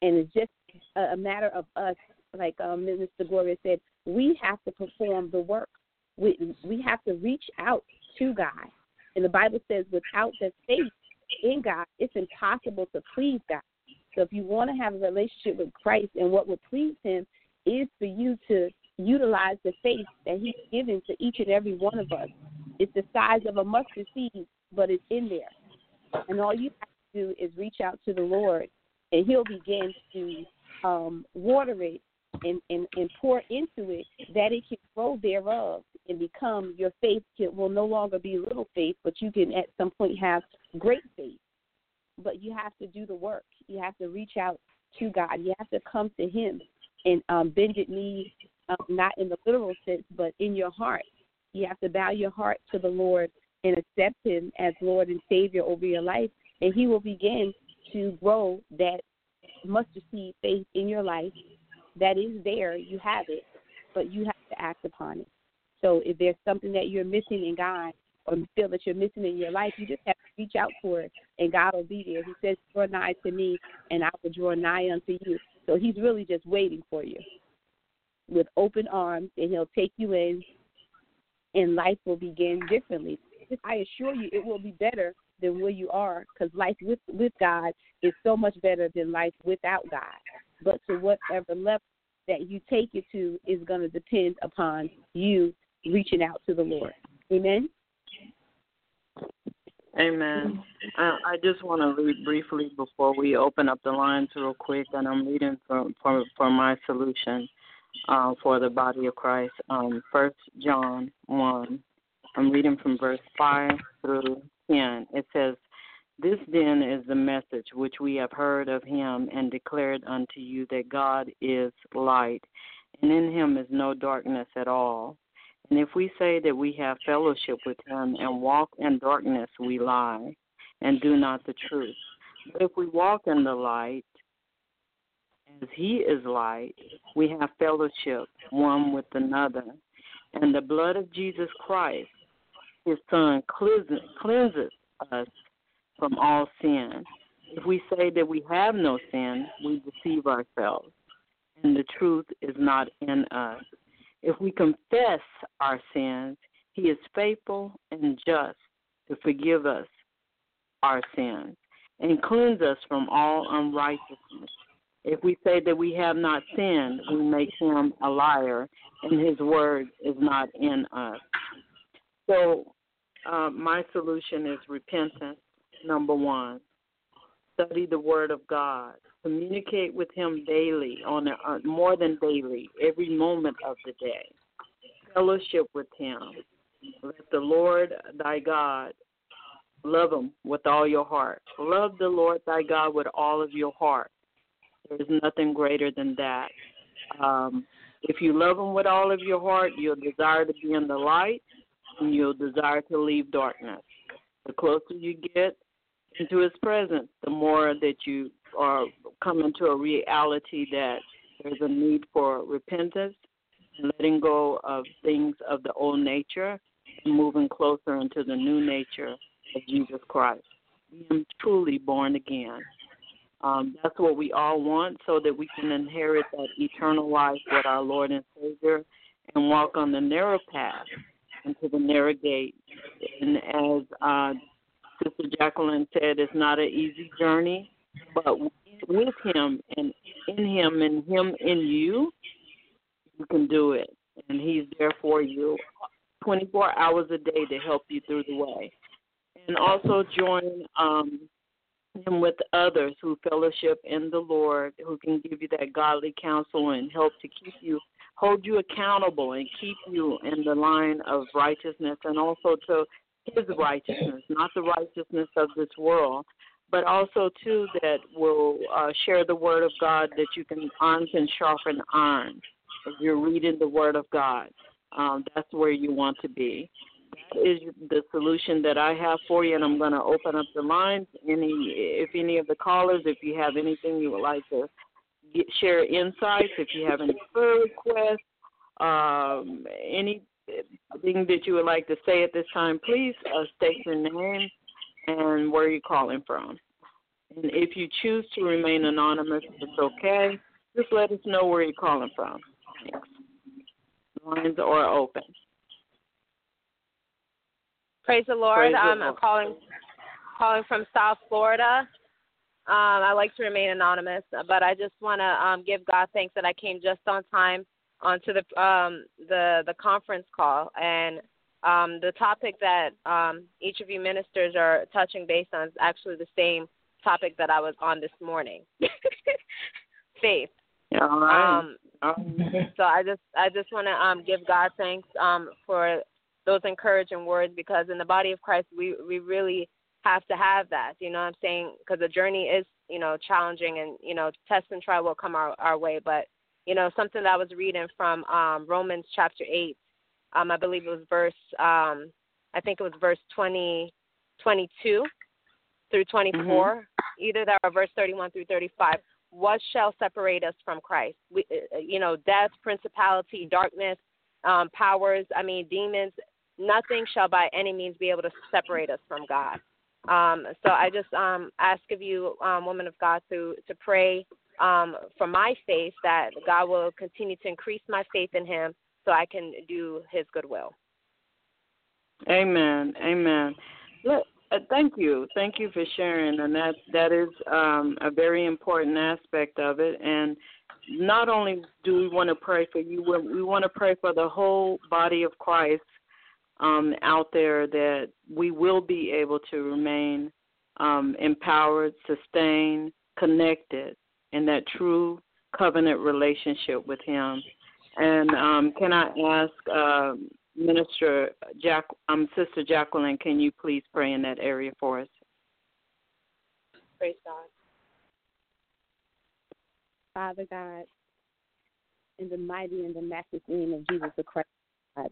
and it's just a, a matter of us like um, Minister Gloria said, we have to perform the work. We we have to reach out to God. And the Bible says without the faith in God, it's impossible to please God. So if you want to have a relationship with Christ and what would please him is for you to utilize the faith that he's given to each and every one of us. It's the size of a mustard seed, but it's in there. And all you have to do is reach out to the Lord and he'll begin to um, water it and, and, and pour into it that it can grow thereof and become your faith can, will no longer be little faith, but you can at some point have great faith. But you have to do the work. You have to reach out to God. You have to come to Him and um, bended knee, um, not in the literal sense, but in your heart. You have to bow your heart to the Lord and accept Him as Lord and Savior over your life, and He will begin to grow that mustard seed faith in your life that is there. You have it, but you have to act upon it. So if there's something that you're missing in God or feel that you're missing in your life, you just have to reach out for it, and God will be there. He says, "Draw nigh to me, and I will draw nigh unto you." So He's really just waiting for you with open arms, and He'll take you in and life will begin differently. I assure you, it will be better than where you are because life with with God is so much better than life without God. But to whatever level that you take it to is going to depend upon you reaching out to the Lord. Amen. Amen. I, I just want to read briefly before we open up the lines real quick, and I'm reading from for, my solution uh, for the body of Christ. Um, First John one. I'm reading from verse five through ten. It says, "This then is the message which we have heard of Him and declared unto you that God is light, and in Him is no darkness at all." And if we say that we have fellowship with him and walk in darkness, we lie and do not the truth. But if we walk in the light, as he is light, we have fellowship one with another. And the blood of Jesus Christ, his son, cleanses, us from all sin. If we say that we have no sin, we deceive ourselves, and the truth is not in us. If we confess our sins, He is faithful and just to forgive us our sins and cleanse us from all unrighteousness. If we say that we have not sinned, we make Him a liar, and His word is not in us. So, uh, my solution is repentance, number one. Study the Word of God Communicate with Him daily, on a, uh, more than daily, every moment of the day. Fellowship with Him. Let the Lord thy God love Him with all your heart. Love the Lord thy God with all of your heart. There is nothing greater than that. Um, if you love Him with all of your heart, you'll desire to be in the light, and you'll desire to leave darkness. The closer you get into His presence, the more that you are coming to a reality that there's a need for repentance, and letting go of things of the old nature, and moving closer into the new nature of Jesus Christ. Being truly born again. Um, that's what we all want so that we can inherit that eternal life with our Lord and Savior and walk on the narrow path into the narrow gate. And as uh, Sister Jacquelyn said, it's not an easy journey, but with Him and in Him and Him in you, you can do it. And He's there for you 24 hours a day to help you through the way. And also join um, Him with others who fellowship in the Lord, who can give you that godly counsel and help to keep you, hold you accountable and keep you in the line of righteousness and also to his righteousness, not the righteousness of this world, but also too that will uh, share the word of God that you can iron can sharpen iron. If you're reading the word of God, um, that's where you want to be. That is the solution that I have for you, and I'm going to open up the lines. Any, if any of the callers, if you have anything you would like to get, share insights, if you have any prayer requests, um, anything that you would like to say at this time, please uh, state your name and where you're calling from. And if you choose to remain anonymous, it's okay. Just let us know where you're calling from. Thanks. Lines are open. Praise the Lord. Praise um, the I'm calling calling from South Florida. Um, I like to remain anonymous, but I just want to um, give God thanks that I came just on time onto the um, the the conference call, and um, the topic that um, each of you ministers are touching base on is actually the same topic that I was on this morning. Faith. All right. Um, so I just I just want to um, give God thanks um, for those encouraging words because in the body of Christ we we really have to have that. You know what I'm saying? Because the journey is you know challenging and you know test and trial will come our our way. But you know something that I was reading from um, Romans chapter eight. Um, I believe it was verse um, I think it was verse 20, 22 through 24, mm-hmm. either that or verse 31 through 35. What shall separate us from Christ? We, uh, uh, you know, death, principality, darkness, um, powers, I mean, demons, nothing shall by any means be able to separate us from God. Um, so I just um, ask of you, um, woman of God, to, to pray um, for my faith that God will continue to increase my faith in Him so I can do His good will. Amen. Amen. Let, uh, thank you. Thank you for sharing, and that that is um, a very important aspect of it. And not only do we want to pray for you, we, we want to pray for the whole body of Christ um, out there that we will be able to remain um, empowered, sustained, connected in that true covenant relationship with Him. And um, can I ask uh, Minister Jack, um, Sister Jacquelyn, can you please pray in that area for us? Praise God. Father God, in the mighty and the matchless name of Jesus Christ, God.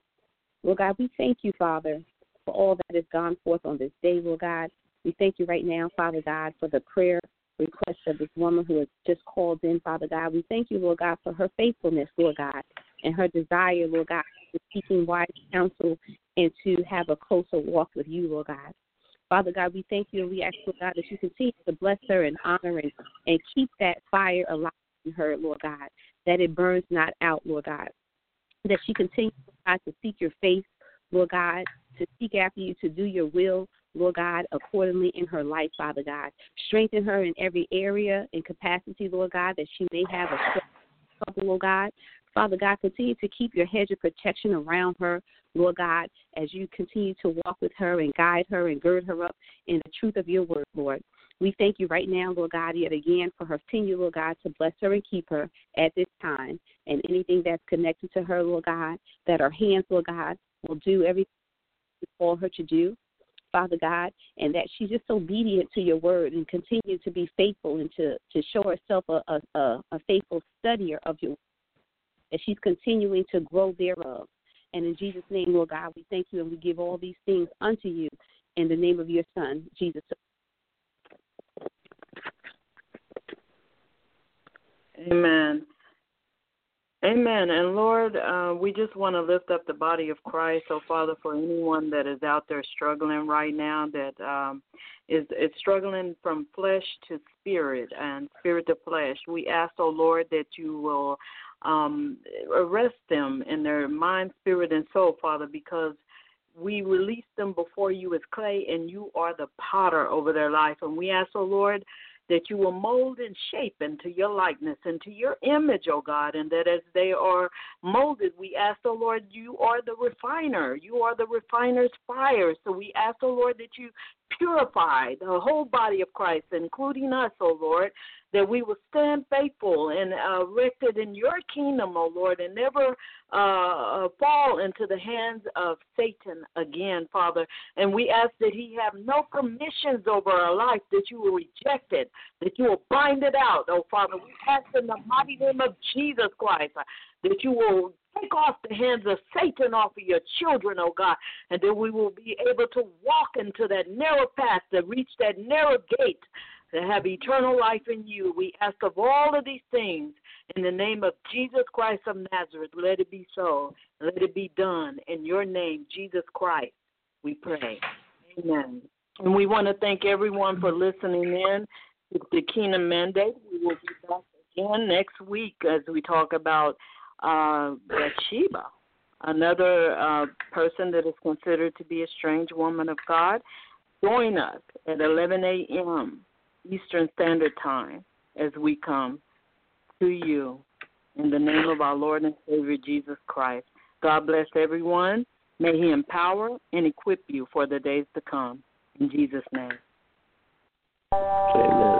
Lord God, we thank you, Father, for all that has gone forth on this day, Lord God. We thank you right now, Father God, for the prayer request of this woman who has just called in, Father God. We thank you, Lord God, for her faithfulness, Lord God, and her desire, Lord God, to seeking wise counsel and to have a closer walk with you, Lord God. Father God, we thank you and we ask, Lord God, that you continue to bless her and honor and, and keep that fire alive in her, Lord God, that it burns not out, Lord God. That she continues, God, to seek your face, Lord God, to seek after you, to do your will, Lord God, accordingly in her life, Father God. Strengthen her in every area and capacity, Lord God, that she may have a trouble, Lord God. Father God, continue to keep your hedge of protection around her, Lord God, as you continue to walk with her and guide her and gird her up in the truth of your word, Lord. We thank you right now, Lord God, yet again for her continue, Lord God, to bless her and keep her at this time. And anything that's connected to her, Lord God, that her hands, Lord God, will do everything you call her to do. Father God, and that she's just obedient to your word and continue to be faithful and to, to show herself a, a, a faithful studier of your word. That she's continuing to grow thereof. And in Jesus' name, Lord God, we thank you and we give all these things unto you in the name of your Son, Jesus. Amen. Amen. And Lord, uh, we just want to lift up the body of Christ. So, Father, for anyone that is out there struggling right now, that um, is is struggling from flesh to spirit and spirit to flesh, we ask, oh Lord, that you will um, arrest them in their mind, spirit, and soul, Father, because we release them before you as clay, and you are the potter over their life. And we ask, oh Lord, that you will mold and shape into your likeness, into your image, O oh God, and that as they are molded, we ask, O oh Lord, you are the refiner. You are the refiner's fire. So we ask, O oh Lord, that you purify the whole body of Christ, including us, O Lord, that we will stand faithful and uh, erected in your kingdom, O Lord, and never uh, fall into the hands of Satan again, Father. And we ask that he have no permissions over our life, that you will reject it, that you will bind it out, oh Father. We ask in the mighty name of Jesus Christ that you will take off the hands of Satan off of your children, oh God, and then we will be able to walk into that narrow path, to reach that narrow gate to have eternal life in you. We ask of all of these things in the name of Jesus Christ of Nazareth. Let it be so. Let it be done. In your name, Jesus Christ, we pray. Amen. And we want to thank everyone for listening in to the Kingdom Mandate. We will be back again next week as we talk about uh, Bathsheba, another uh, person that is considered to be a strange woman of God. Join us at 11 a.m. Eastern Standard Time as we come to you in the name of our Lord and Savior Jesus Christ. God bless everyone. May He empower and equip you for the days to come. In Jesus' name. Amen.